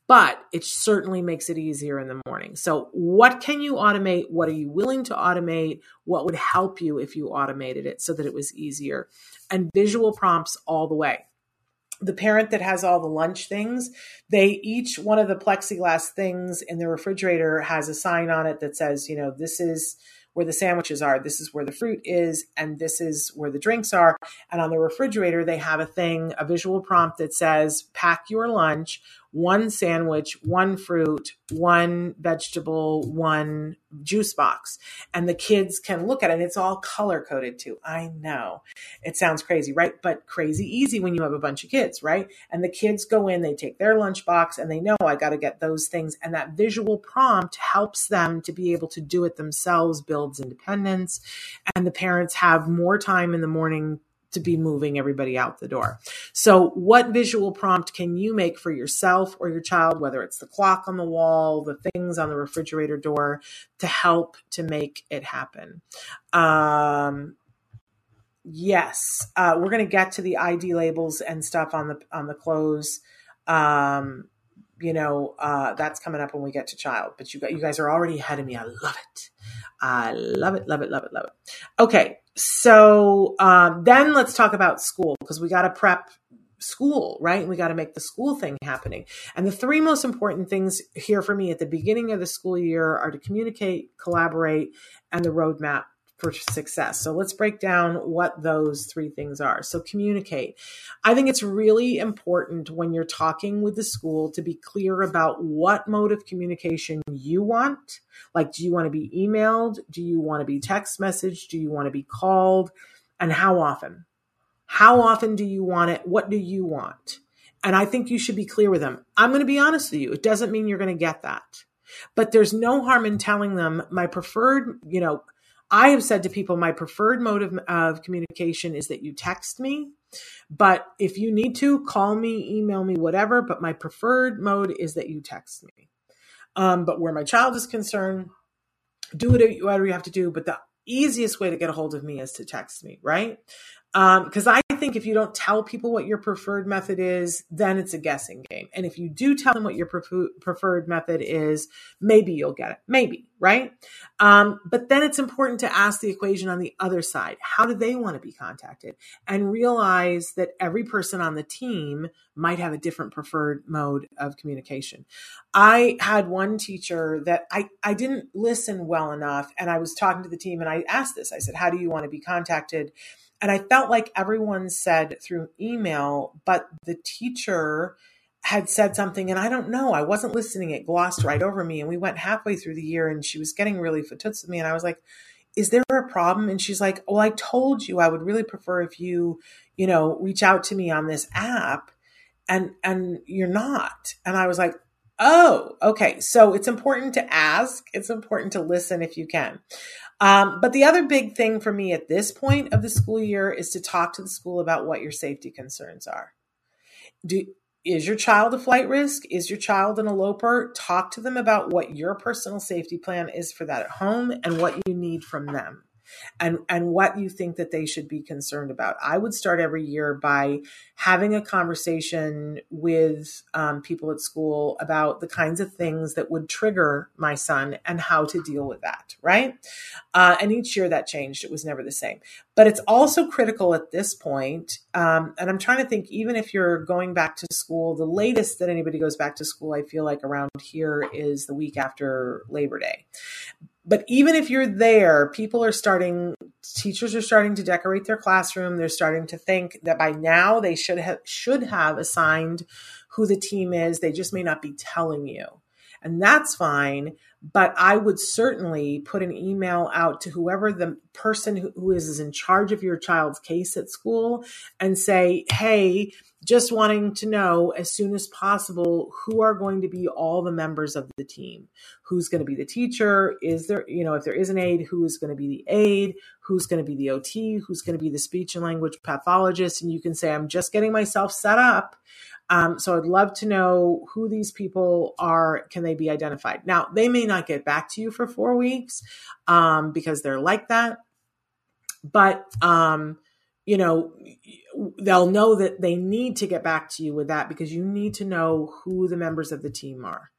but it certainly makes it easier in the morning. So, what can you automate? What are you willing to automate? What would help you if you automated it so that it was easier? And visual prompts all the way. The parent that has all the lunch things, they each one of the plexiglass things in the refrigerator has a sign on it that says, you know, this is where the sandwiches are, this is where the fruit is, and this is where the drinks are. And on the refrigerator, they have a thing, a visual prompt that says, pack your lunch one sandwich, one fruit, one vegetable, one juice box. And the kids can look at it. It's all color coded too. I know it sounds crazy, right? But crazy easy when you have a bunch of kids, right? And the kids go in, they take their lunch box and they know I got to get those things. And that visual prompt helps them to be able to do it themselves, builds independence. And the parents have more time in the morning to be moving everybody out the door. So, what visual prompt can you make for yourself or your child, whether it's the clock on the wall, the things on the refrigerator door, to help to make it happen? Um, yes, uh, we're going to get to the ID labels and stuff on the on the clothes. Um, you know, uh, that's coming up when we get to child. But you got you guys are already ahead of me. I love it. I love it, love it, love it, love it. Okay, so um, then let's talk about school because we got to prep school, right? We got to make the school thing happening. And the three most important things here for me at the beginning of the school year are to communicate, collaborate, and the roadmap for success. So let's break down what those three things are. So communicate. I think it's really important when you're talking with the school to be clear about what mode of communication you want. Like, do you want to be emailed? Do you want to be text message? Do you want to be called? And how often? How often do you want it? What do you want? And I think you should be clear with them. I'm going to be honest with you. It doesn't mean you're going to get that. But there's no harm in telling them my preferred, you know, I have said to people, my preferred mode of, of communication is that you text me. But if you need to, call me, email me, whatever. But my preferred mode is that you text me. Um, but where my child is concerned, do whatever you have to do. But the easiest way to get a hold of me is to text me, right? Because um, I think if you don't tell people what your preferred method is, then it's a guessing game. And if you do tell them what your preferred method is, maybe you'll get it. Maybe, right? Um, but then it's important to ask the equation on the other side. How do they want to be contacted? And realize that every person on the team might have a different preferred mode of communication. I had one teacher that I, I didn't listen well enough. And I was talking to the team and I asked this I said, How do you want to be contacted? And I felt like everyone said through email, but the teacher had said something and I don't know, I wasn't listening. It glossed right over me. And we went halfway through the year and she was getting really fatoots with me. And I was like, is there a problem? And she's like, well, I told you I would really prefer if you, you know, reach out to me on this app and, and you're not. And I was like, oh, okay. So it's important to ask. It's important to listen if you can. Um, but the other big thing for me at this point of the school year is to talk to the school about what your safety concerns are. Do, is your child a flight risk? Is your child an eloper? Talk to them about what your personal safety plan is for that at home and what you need from them and and what you think that they should be concerned about. I would start every year by having a conversation with um, people at school about the kinds of things that would trigger my son and how to deal with that. Right, uh, and each year that changed. It was never the same. But it's also critical at this point, um, and I'm trying to think. Even if you're going back to school, the latest that anybody goes back to school, I feel like around here is the week after Labor Day but even if you're there, people are starting, teachers are starting to decorate their classroom. They're starting to think that by now they should have, should have assigned who the team is. They just may not be telling you. And that's fine. But I would certainly put an email out to whoever the person who, is in charge of your child's case at school and say, hey, just wanting to know as soon as possible who are going to be all the members of the team? Who's going to be the teacher? Is there you know if there is an aide who is going to be the aide? Who's going to be the ot who's going to be the speech and language pathologist? And you can say i'm just getting myself set up um, so i'd love to know who these people are can they be identified now they may not get back to you for four weeks um, because they're like that but um, you know, they'll know that they need to get back to you with that because you need to know who the members of the team are.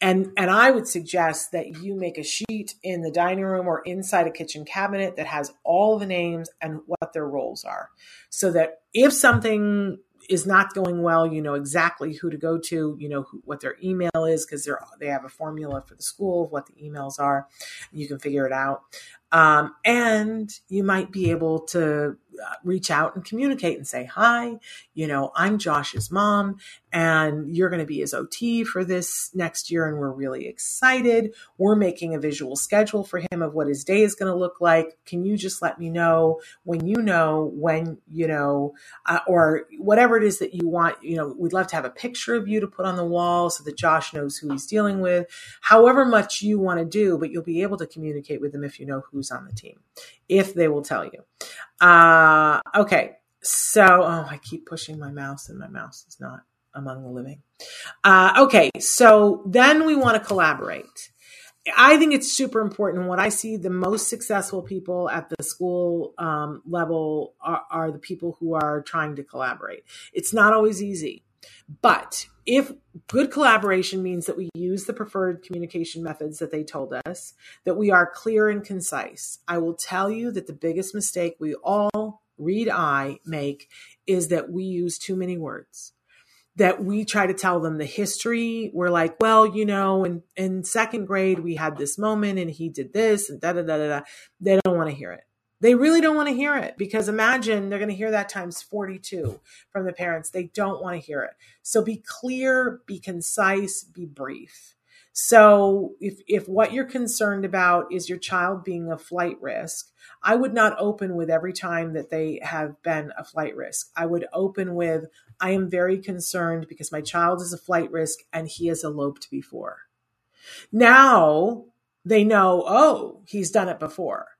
And and I would suggest that you make a sheet in the dining room or inside a kitchen cabinet that has all the names and what their roles are. So that if something is not going well, you know exactly who to go to, you know who, what their email is because they're they have a formula for the school of what the emails are. You can figure it out. Um, and you might be able to reach out and communicate and say, Hi, you know, I'm Josh's mom, and you're going to be his OT for this next year, and we're really excited. We're making a visual schedule for him of what his day is going to look like. Can you just let me know when you know, when, you know, uh, or whatever it is that you want? You know, we'd love to have a picture of you to put on the wall so that Josh knows who he's dealing with, however much you want to do, but you'll be able to communicate with them if you know who's on the team, if they will tell you. Uh, okay. So, oh, I keep pushing my mouse and my mouse is not among the living. Uh, okay. So then we want to collaborate. I think it's super important. What I see the most successful people at the school um, level are, are the people who are trying to collaborate. It's not always easy, but if good collaboration means that we use the preferred communication methods that they told us, that we are clear and concise, I will tell you that the biggest mistake we all, read I, make is that we use too many words. That we try to tell them the history. We're like, well, you know, in, in second grade, we had this moment and he did this and da da da da. da. They don't want to hear it. They really don't want to hear it because imagine they're going to hear that times 42 from the parents. They don't want to hear it. So be clear, be concise, be brief. So if, if what you're concerned about is your child being a flight risk, I would not open with every time that they have been a flight risk. I would open with, I am very concerned because my child is a flight risk and he has eloped before. Now they know, oh, he's done it before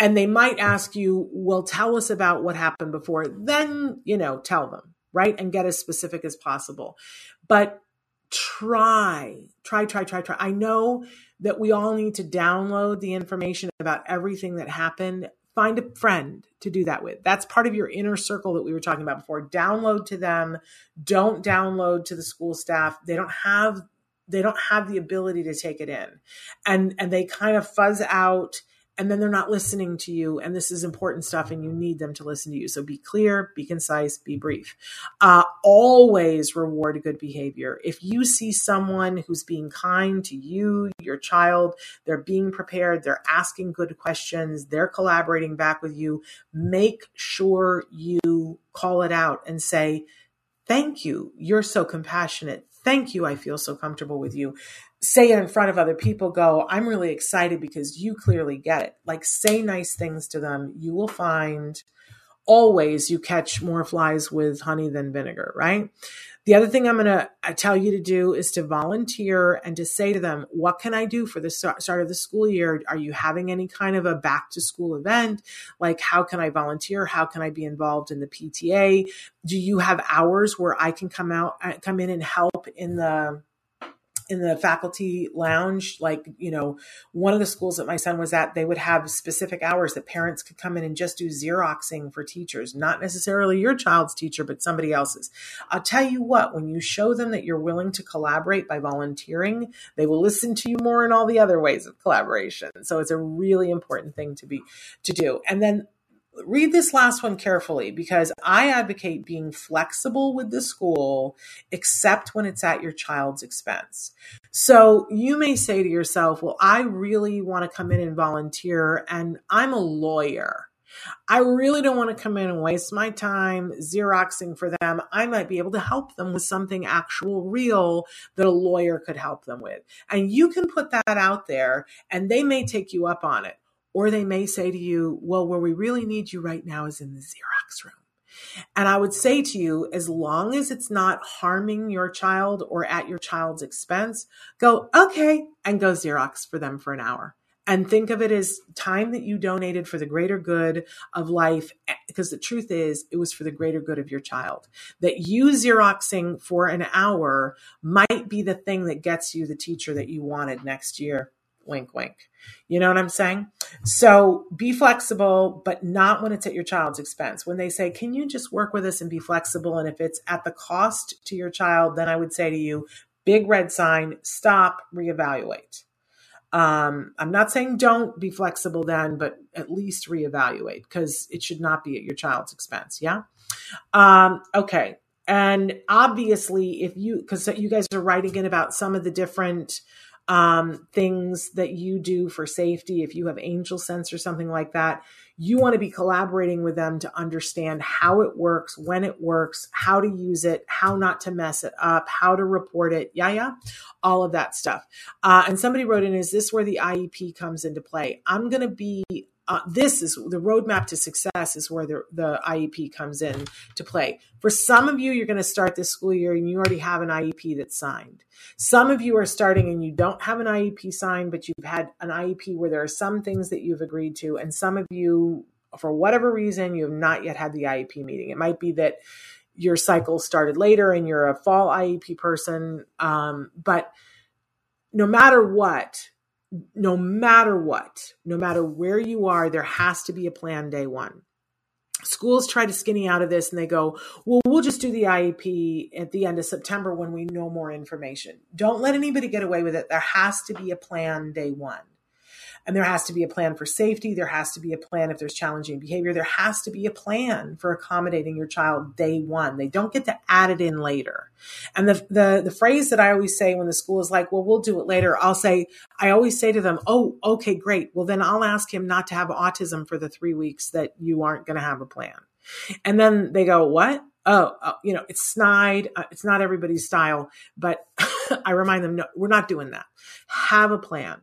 and they might ask you, well, tell us about what happened before. Then, you know, tell them, right? And get as specific as possible. But try, try, try, try, try. I know that we all need to download the information about everything that happened. Find a friend to do that with. That's part of your inner circle that we were talking about before. Download to them. Don't download to the school staff. They don't have they don't have the ability to take it in. And and they kind of fuzz out and then they're not listening to you and this is important stuff and you need them to listen to you. So be clear be concise be brief. Uh, always reward good behavior. If you see someone who's being kind to you your child they're being prepared they're asking good questions they're collaborating back with you make sure you call it out and say thank you. You're so compassionate thank you. I feel so comfortable with you. Say it in front of other people go i'm really excited because you clearly get it. Like say nice things to them you will find always you catch more flies with honey than vinegar right? The other thing i'm going to tell you to do is to volunteer and to say to them what can i do for the start of the school year? Are you having any kind of a back to school event? Like how can i volunteer? How can i be involved in the pta do you have hours where i can come out uh, come in and help in the in the faculty lounge like you know one of the schools that my son was at they would have specific hours that parents could come in and just do xeroxing for teachers. Not necessarily your child's teacher but somebody else's. I'll tell you what when you show them that you're willing to collaborate by volunteering they will listen to you more in all the other ways of collaboration. So it's a really important thing to be to do. And then read this last one carefully because I advocate being flexible with the school, except when it's at your child's expense. So you may say to yourself, well, I really want to come in and volunteer, and I'm a lawyer. I really don't want to come in and waste my time Xeroxing for them. I might be able to help them with something actual real that a lawyer could help them with. And you can put that out there and they may take you up on it. Or they may say to you, well, where we really need you right now is in the Xerox room. And I would say to you, as long as it's not harming your child or at your child's expense, go, okay, and go Xerox for them for an hour. And think of it as time that you donated for the greater good of life. Eh, because the truth is, it was for the greater good of your child. That you Xeroxing for an hour might be the thing that gets you the teacher that you wanted next year Wink, wink. You know what I'm saying? So be flexible, but not when it's at your child's expense. When they say, Can you just work with us and be flexible? And if it's at the cost to your child, then I would say to you, Big red sign, stop, reevaluate. Um, I'm not saying don't be flexible then, but at least reevaluate because it should not be at your child's expense. Yeah. Um, okay. And obviously, if you, because you guys are writing in about some of the different um, things that you do for safety, if you have AngelSense or something like that, you want to be collaborating with them to understand how it works, when it works, how to use it, how not to mess it up, how to report it. Yeah, yeah, all of that stuff. Uh, and somebody wrote in, is this where the IEP comes into play? I'm going to be uh, this is the roadmap to success is where the, the IEP comes in to play. For some of you, you're going to start this school year and you already have an IEP that's signed. Some of you are starting and you don't have an IEP signed, but you've had an IEP where there are some things that you've agreed to. And some of you, for whatever reason, you have not yet had the IEP meeting. It might be that your cycle started later and you're a fall IEP person. Um, but no matter what, no matter what, no matter where you are, there has to be a plan day one. Schools try to skinny out of this and they go, well, we'll just do the IEP at the end of September when we know more information. Don't let anybody get away with it. There has to be a plan day one. And there has to be a plan for safety. There has to be a plan if there's challenging behavior. There has to be a plan for accommodating your child day one. They don't get to add it in later. And the, the, the phrase that I always say when the school is like, well, we'll do it later, I'll say, I always say to them, oh, okay, great. Well, then I'll ask him not to have autism for the three weeks that you aren't going to have a plan. And then they go, what? Oh, oh, you know, it's snide. Uh, it's not everybody's style, but I remind them, no, we're not doing that. Have a plan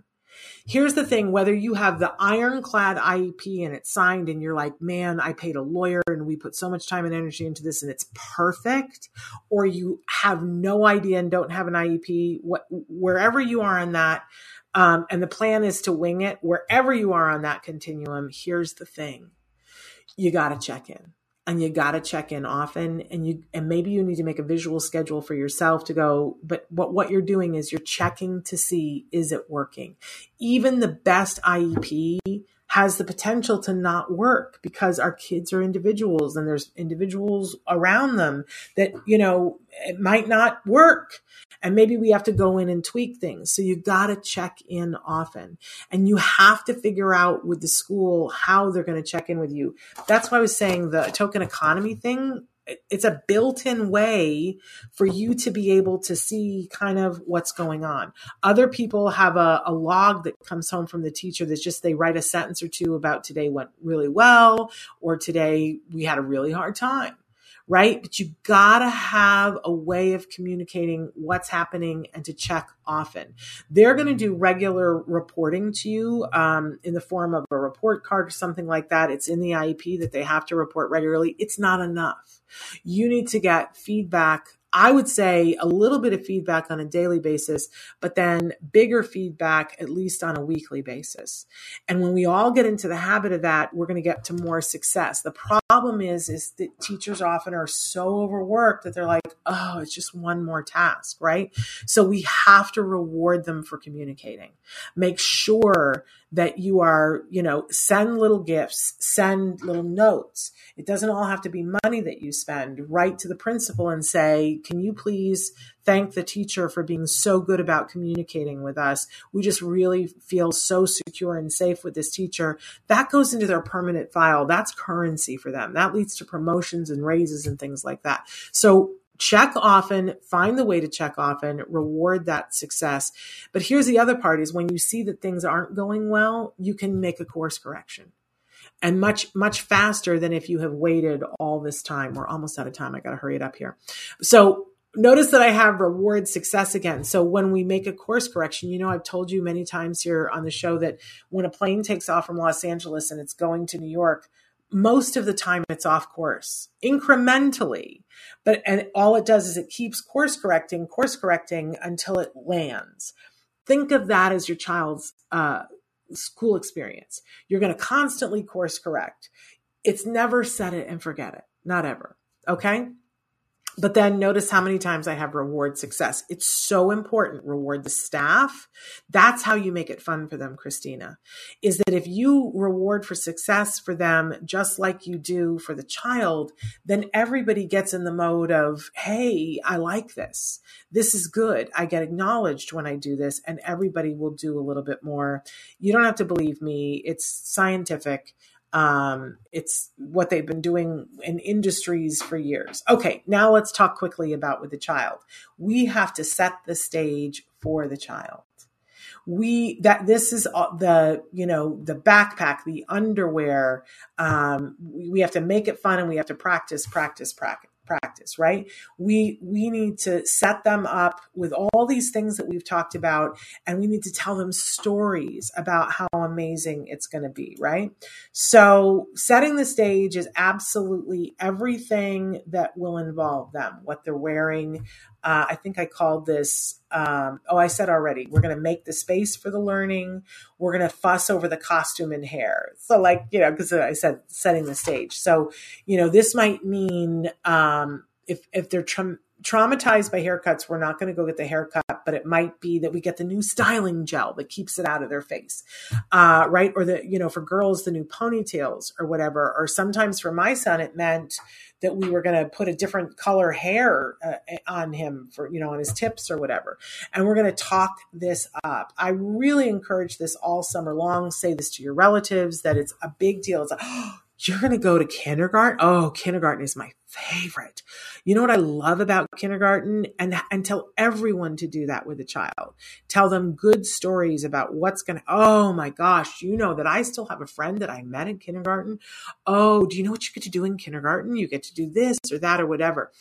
Here's the thing whether you have the ironclad IEP and it's signed and you're like, man, I paid a lawyer and we put so much time and energy into this and it's perfect, or you have no idea and don't have an IEP, what, wherever you are on that, um, and the plan is to wing it, wherever you are on that continuum, here's the thing. You got to check in and you got to check in often and you and maybe you need to make a visual schedule for yourself to go but what what you're doing is you're checking to see is it working? Even the best iep has the potential to not work because our kids are individuals and there's individuals around them that you know it might not work and maybe we have to go in and tweak things. So you got to check in often and you have to figure out with the school how they're going to check in with you. That's why I was saying the token economy thing it's a built-in way for you to be able to see kind of what's going on. Other people have a, a, log that comes home from the teacher that's just they write a sentence or two about today went really well or today we had a really hard time right? But you gotta have a way of communicating what's happening and to check often. They're to do regular reporting to you um, in the form of a report card or something like that. It's in the IEP that they have to report regularly. It's not enough. You need to get feedback I would say a little bit of feedback on a daily basis, but then bigger feedback at least on a weekly basis. And when we all get into the habit of that, we're going to get to more success. The problem is, is that teachers often are so overworked that they're like, oh, it's just one more task, right? So we have to reward them for communicating. Make sure that you are, you know, send little gifts, send little notes. It doesn't all have to be money that you spend. Write to the principal and say, can you please thank the teacher for being so good about communicating with us? We just really feel so secure and safe with this teacher. That goes into their permanent file. That's currency for them. That leads to promotions and raises and things like that. So check often, find the way to check often, reward that success. But here's the other part is when you see that things aren't going well, you can make a course correction. And much, much faster than if you have waited all this time. We're almost out of time. I got to hurry it up here. So notice that I have reward success again. So when we make a course correction, you know, I've told you many times here on the show that when a plane takes off from Los Angeles and it's going to New York, most of the time it's off course incrementally. But and all it does is it keeps course correcting course correcting until it lands. Think of that as your child's uh, school experience. You're going to constantly course correct. It's never set it and forget it. Not ever. Okay But then notice how many times I have reward success. It's so important. Reward the staff. That's how you make it fun for them, Christina. Is that if you reward for success for them, just like you do for the child, then everybody gets in the mode of, hey, I like this. This is good. I get acknowledged when I do this, and everybody will do a little bit more. You don't have to believe me, it's scientific. Um, it's what they've been doing in industries for years. Okay, now let's talk quickly about with the child. We have to set the stage for the child. We that this is the you know the backpack, the underwear. Um, we have to make it fun, and we have to practice, practice, practice practice right? We we need to set them up with all these things that we've talked about and we need to tell them stories about how amazing it's going to be right? So setting the stage is absolutely everything that will involve them what they're wearing uh, I think I called this, um, oh, I said already, we're going to make the space for the learning. We're going to fuss over the costume and hair. So, like, you know, because I said setting the stage. So, you know, this might mean um, if, if they're tra- traumatized by haircuts, we're not going to go get the haircut, but it might be that we get the new styling gel that keeps it out of their face, uh, right? Or the, you know, for girls, the new ponytails or whatever. Or sometimes for my son, it meant, that we were going to put a different color hair uh, on him for, you know, on his tips or whatever. And we're going to talk this up. I really encourage this all summer long. Say this to your relatives that it's a big deal. It's like, oh, you're going to go to kindergarten? Oh, kindergarten is my favorite. You know what I love about kindergarten? And, and tell everyone to do that with a child. Tell them good stories about what's going to, oh my gosh, you know that I still have a friend that I met in kindergarten. Oh, do you know what you get to do in kindergarten? You get to do this or that or whatever.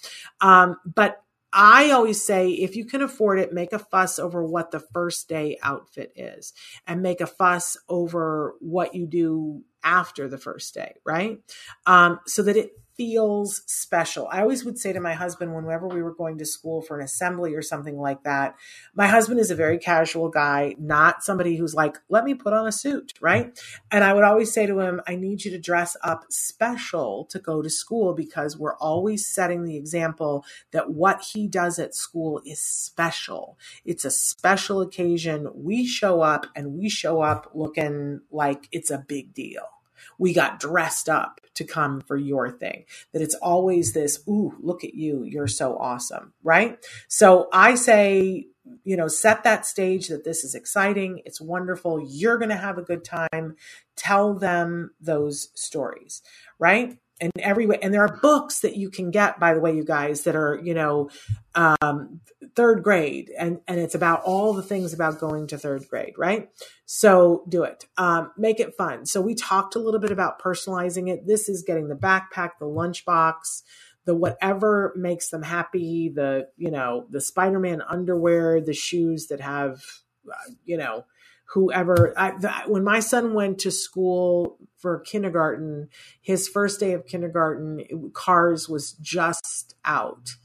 Um, but I always say if you can afford it, make a fuss over what the first day outfit is and make a fuss over what you do after the first day, right? Um, so that it feels special. I always would say to my husband whenever we were going to school for an assembly or something like that, my husband is a very casual guy, not somebody who's like, let me put on a suit, right? And I would always say to him, I need you to dress up special to go to school because we're always setting the example that what he does at school is special. It's a special occasion. We show up and we show up looking like it's a big deal we got dressed up to come for your thing. That it's always this, ooh, look at you, you're so awesome, right? So I say, you know, set that stage that this is exciting, it's wonderful, you're going to have a good time. Tell them those stories, right? And every way and there are books that you can get by the way you guys that are you know um, third grade and and it's about all the things about going to third grade right? So do it. Um, make it fun. So we talked a little bit about personalizing it. This is getting the backpack the lunchbox the whatever makes them happy the you know the spider-man underwear the shoes that have uh, you know whoever. I, the, when my son went to school for kindergarten his first day of kindergarten it, cars was just out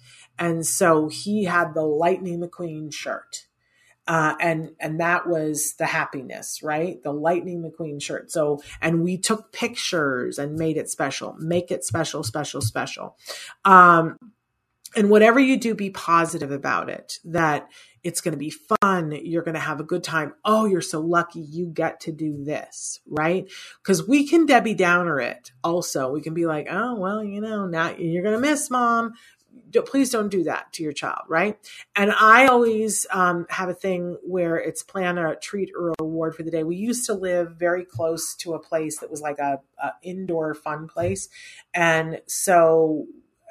and so he had the lightning mcqueen shirt uh, and and that was the happiness right the lightning mcqueen shirt so and we took pictures and made it special make it special special special um and whatever you do be positive about it that it's going to be fun. You're going to have a good time. Oh, you're so lucky you get to do this, right? Because we can Debbie Downer it also. We can be like, oh, well, you know, now you're going to miss mom. Please don't do that to your child, right? And I always um, have a thing where it's plan a treat or a reward for the day. We used to live very close to a place that was like a, a indoor fun place, and so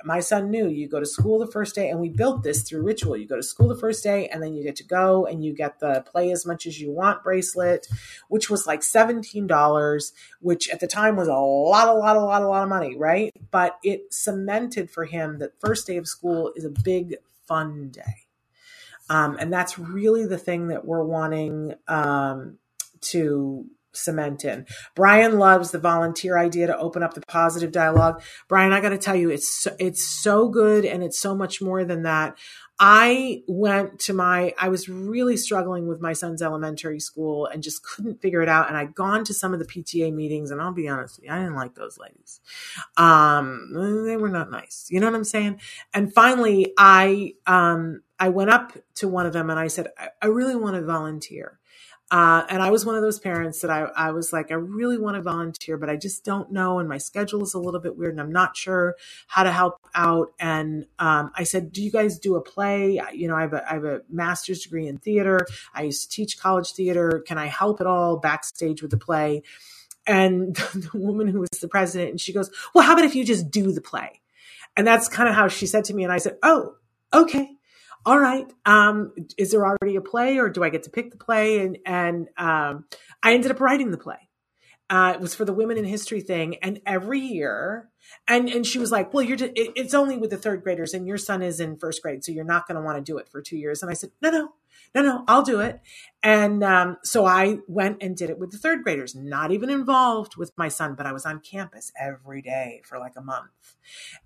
my son knew you go to school the first day and we built this through ritual. You go to school the first day and then you get to go and you get the play as much as you want bracelet which was like $17 which at the time was a lot a lot a lot a lot of money right? But it cemented for him that first day of school is a big fun day. Um, and that's really the thing that we're wanting um, to cement in. Brian loves the volunteer idea to open up the positive dialogue. Brian, I got to tell you, it's so, it's so good and it's so much more than that. I went to my, I was really struggling with my son's elementary school and just couldn't figure it out. And I'd gone to some of the PTA meetings, and I'll be honest, I didn't like those ladies. Um, they were not nice. You know what I'm saying? And finally, I, um, I went up to one of them and I said, I, I really want to volunteer. Uh, and I was one of those parents that I, I was like, I really want to volunteer, but I just don't know. And my schedule is a little bit weird and I'm not sure how to help out. And um, I said, Do you guys do a play? You know, I have, a, I have a master's degree in theater. I used to teach college theater. Can I help at all backstage with the play? And the woman who was the president, and she goes, Well, how about if you just do the play? And that's kind of how she said to me. And I said, Oh, okay all right, um, is there already a play or do I get to pick the play? And, and um, I ended up writing the play. Uh, it was for the Women in History thing. And every year, and, and she was like, well, you're, it, it's only with the third graders and your son is in first grade. So you're not going to want to do it for two years. And I said, no, no, no, no, I'll do it. And um, so I went and did it with the third graders, not even involved with my son, but I was on campus every day for like a month.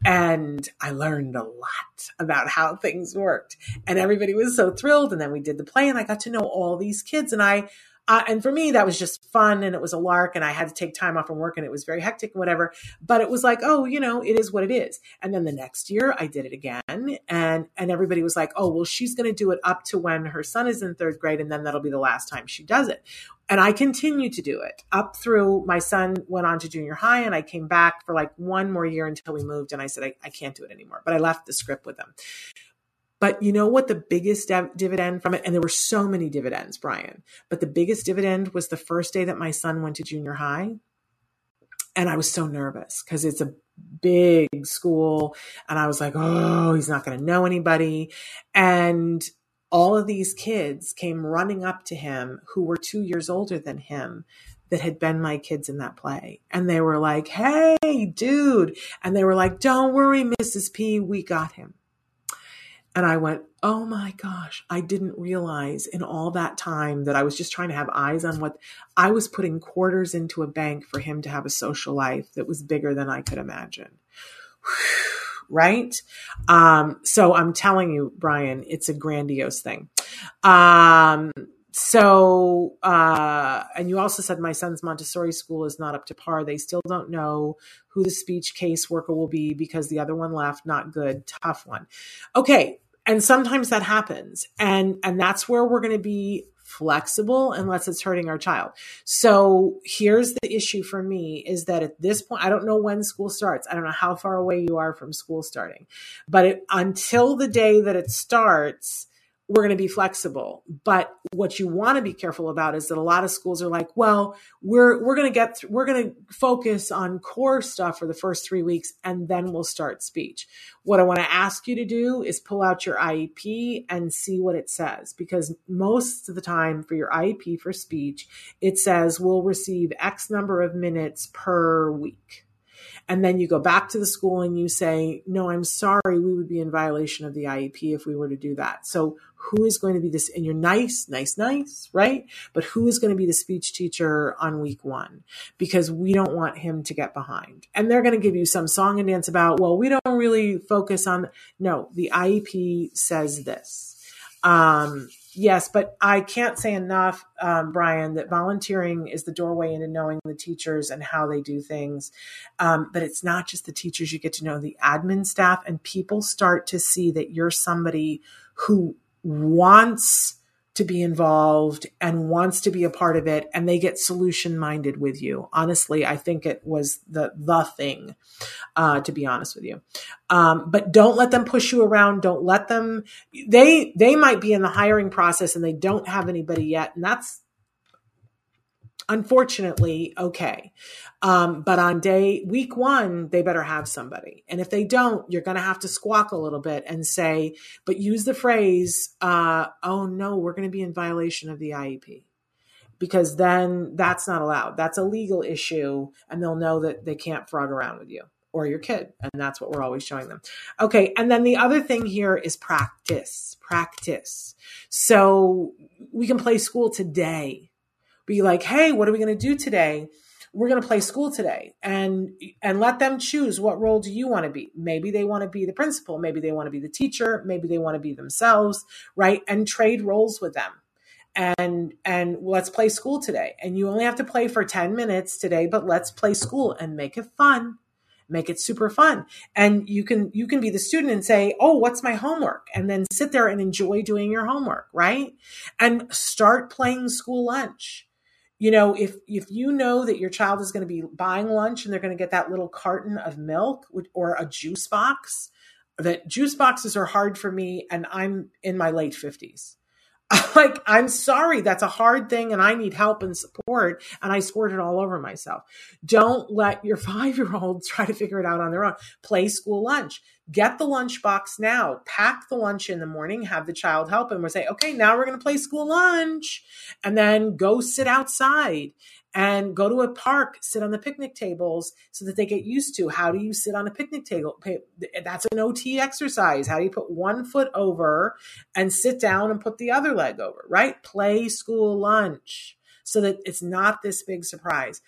And I learned a lot about how things worked. And everybody was so thrilled. And then we did the play and I got to know all these kids. And I, uh, and for me, that was just fun and it was a lark and I had to take time off from work and it was very hectic and whatever. But it was like, oh, you know, it is what it is. And then the next year I did it again and, and everybody was like, oh, well, she's going to do it up to when her son is in third grade and then that'll be the last time she does it. And I continued to do it up through my son went on to junior high and I came back for like one more year until we moved and I said, I, I can't do it anymore. But I left the script with them. But you know what the biggest div- dividend from it? And there were so many dividends, Brian. But the biggest dividend was the first day that my son went to junior high. And I was so nervous because it's a big school. And I was like, oh, he's not going to know anybody. And all of these kids came running up to him who were two years older than him that had been my kids in that play. And they were like, hey, dude. And they were like, don't worry, Mrs. P, we got him. And I went, oh my gosh, I didn't realize in all that time that I was just trying to have eyes on what I was putting quarters into a bank for him to have a social life that was bigger than I could imagine. right? Um, so I'm telling you, Brian, it's a grandiose thing. Um, so uh, and you also said my son's montessori school is not up to par they still don't know who the speech caseworker will be because the other one left not good tough one okay and sometimes that happens. And and that's where we're going to be flexible unless it's hurting our child. So here's the issue for me is that at this point i don't know when school starts. I don't know how far away you are from school starting. But it, until the day that it starts we're going to be flexible. But what you want to be careful about is that a lot of schools are like, well, we're we're going to get th- we're going to focus on core stuff for the first 3 weeks and then we'll start speech. What I want to ask you to do is pull out your IEP and see what it says because most of the time for your IEP for speech, it says we'll receive X number of minutes per week and then you go back to the school and you say, no, I'm sorry, we would be in violation of the IEP if we were to do that. So who is going to be this? And you're nice, nice, nice, right? But who is going to be the speech teacher on week one? Because we don't want him to get behind. And they're going to give you some song and dance about, well, we don't really focus on, no, the IEP says this. Um, yes, but I can't say enough, um, Brian, that volunteering is the doorway into knowing the teachers and how they do things. Um, but it's not just the teachers, you get to know the admin staff, and people start to see that you're somebody who wants to be involved and wants to be a part of it and they get solution minded with you. Honestly i think it was the the thing uh, to be honest with you. Um, but don't let them push you around. Don't let them they they might be in the hiring process and they don't have anybody yet and that's unfortunately okay. Um, but on day week one they better have somebody. And if they don't you're going to have to squawk a little bit and say but use the phrase uh, oh no we're going to be in violation of the iep because then that's not allowed. That's a legal issue and they'll know that they can't frog around with you or your kid. And that's what we're always showing them. Okay and then the other thing here is practice practice. So we can play school today be like, hey, what are we going to do today? we're going to play school today. And and let them choose what role do you want to be. Maybe they want to be the principal. Maybe they want to be the teacher. Maybe they want to be themselves right? And trade roles with them. And and let's play school today. And you only have to play for 10 minutes today but let's play school and make it fun. Make it super fun. And you can you can be the student and say oh what's my homework? And then sit there and enjoy doing your homework right? And start playing school lunch you know if if you know that your child is going to be buying lunch and they're going to get that little carton of milk or a juice box that juice boxes are hard for me and i'm in my late 50s like i'm sorry that's a hard thing and i need help and support and i squirted all over myself. Don't let your five year old try to figure it out on their own. Play school lunch. Get the lunch box now. Pack the lunch in the morning have the child help and we'll say okay now we're going to play school lunch. And then go sit outside and go to a park, sit on the picnic tables so that they get used to how do you sit on a picnic table? That's an OT exercise. How do you put one foot over and sit down and put the other leg over, right? Play school lunch so that it's not this big surprise.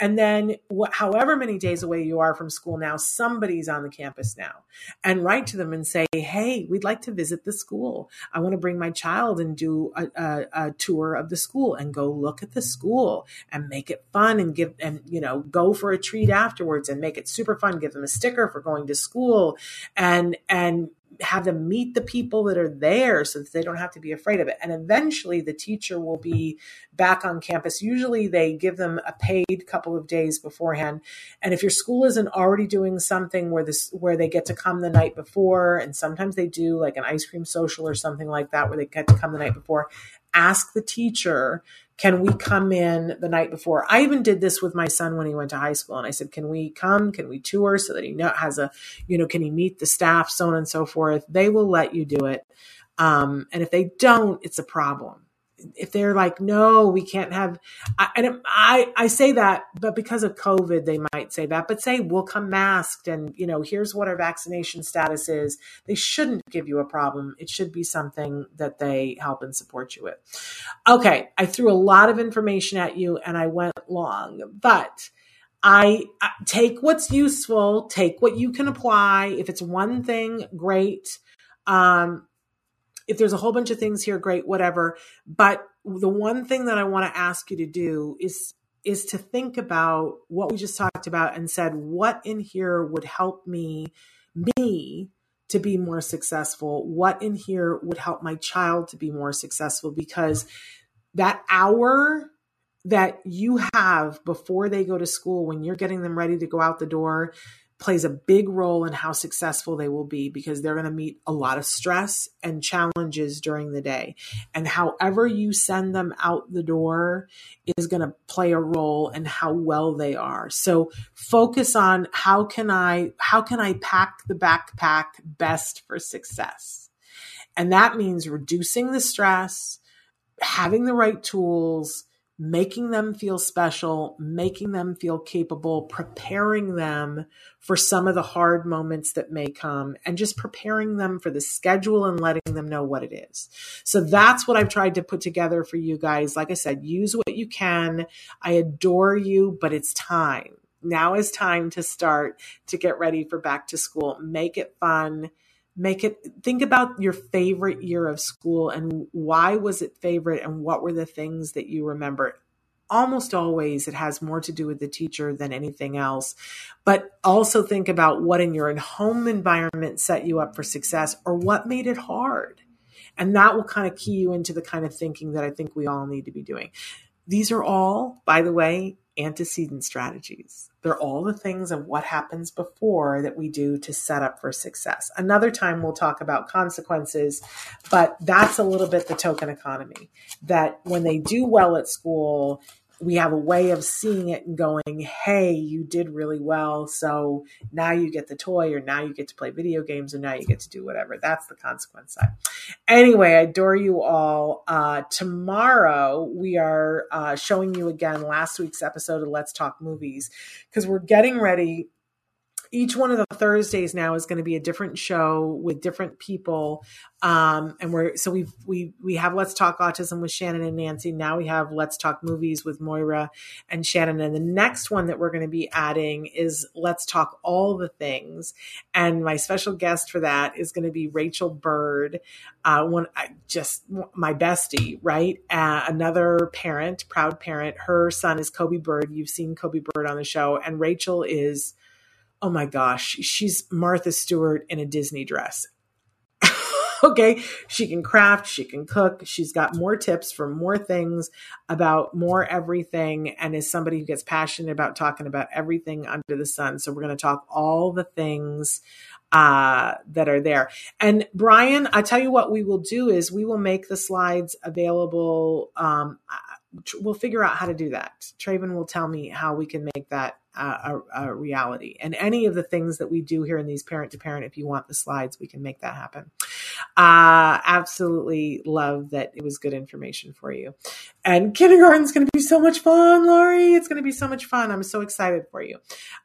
And then, wh- however many days away you are from school now, somebody's on the campus now, and write to them and say, "Hey, we'd like to visit the school. I want to bring my child and do a, a, a tour of the school and go look at the school and make it fun and give and you know go for a treat afterwards and make it super fun. Give them a sticker for going to school, and and have them meet the people that are there so that they don't have to be afraid of it. And eventually the teacher will be back on campus. Usually they give them a paid couple of days beforehand. And if your school isn't already doing something where this where they get to come the night before, and sometimes they do like an ice cream social or something like that where they get to come the night before, ask the teacher can we come in the night before? I even did this with my son when he went to high school and i said can we come? Can we tour so that he know, has a you know can he meet the staff so on and so forth? They will let you do it. Um, and if they don't it's a problem if they're like, no, we can't have, I, and I, I say that, but because of COVID, they might say that, but say we'll come masked and, you know, here's what our vaccination status is. They shouldn't give you a problem. It should be something that they help and support you with. Okay. I threw a lot of information at you and I went long, but I, I take what's useful, take what you can apply. If it's one thing, great. Um, if there's a whole bunch of things here, great, whatever. But the one thing that I want to ask you to do is is to think about what we just talked about and said, what in here would help me, me to be more successful? What in here would help my child to be more successful? Because that hour that you have before they go to school, when you're getting them ready to go out the door, plays a big role in how successful they will be because they're going to meet a lot of stress and challenges during the day. And however you send them out the door is going to play a role in how well they are. So focus on how can I how can I pack the backpack best for success? And that means reducing the stress, having the right tools, making them feel special, making them feel capable, preparing them for some of the hard moments that may come, and just preparing them for the schedule and letting them know what it is. So that's what I've tried to put together for you guys. Like I said, use what you can. I adore you, but it's time. Now is time to start to get ready for back to school. Make it fun make it think about your favorite year of school and why was it favorite and what were the things that you remember? Almost always it has more to do with the teacher than anything else. But also think about what in your home environment set you up for success or what made it hard. And that will kind of key you into the kind of thinking that i think we all need to be doing. These are all by the way antecedent strategies. They're all the things of what happens before that we do to set up for success. Another time we'll talk about consequences, but that's a little bit the token economy that when they do well at school, we have a way of seeing it and going, hey, you did really well. So now you get the toy, or now you get to play video games, or now you get to do whatever. That's the consequence side. Anyway, I adore you all. Uh, tomorrow, we are uh, showing you again last week's episode of Let's Talk Movies because we're getting ready each one of the Thursdays now is going to be a different show with different people. Um, and we're so we we we have Let's Talk Autism with Shannon and Nancy. Now we have Let's Talk Movies with Moira and Shannon. And the next one that we're going to be adding is Let's Talk All the Things. And my special guest for that is going to be Rachel Bird, uh, one just my bestie, right? Uh, another parent, proud parent. Her son is Kobe Bird. You've seen Kobe Bird on the show, and Rachel is oh my gosh, she's Martha Stewart in a Disney dress. okay, she can craft, she can cook, she's got more tips for more things about more everything, and is somebody who gets passionate about talking about everything under the sun. So, we're going to talk all the things uh, that are there. And Brian, I tell you what, we will do is we will make the slides available. Um, we'll figure out how to do that. Traven will tell me how we can make that a, a, reality. And any of the things that we do here in these parent to parent, if you want the slides, we can make that happen. Uh, absolutely love that it was good information for you. And kindergarten's going to be so much fun, Laurie. It's going to be so much fun. I'm so excited for you.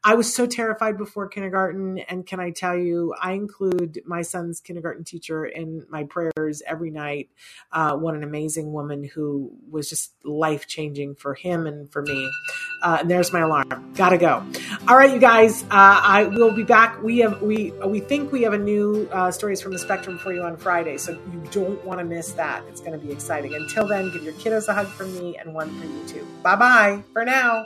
I was so terrified before kindergarten. And can I tell you, I include my son's kindergarten teacher in my prayers every night. Uh, what an amazing woman who was just life changing for him and for me. Uh, and there's my alarm. Gotta go. All right, you guys. Uh, I will be back. We have we we think we have a new uh, stories from the spectrum for you on Friday, so you don't want to miss that. It's going to be exciting. Until then, give your kiddos a hug from me and one for you too. Bye bye for now.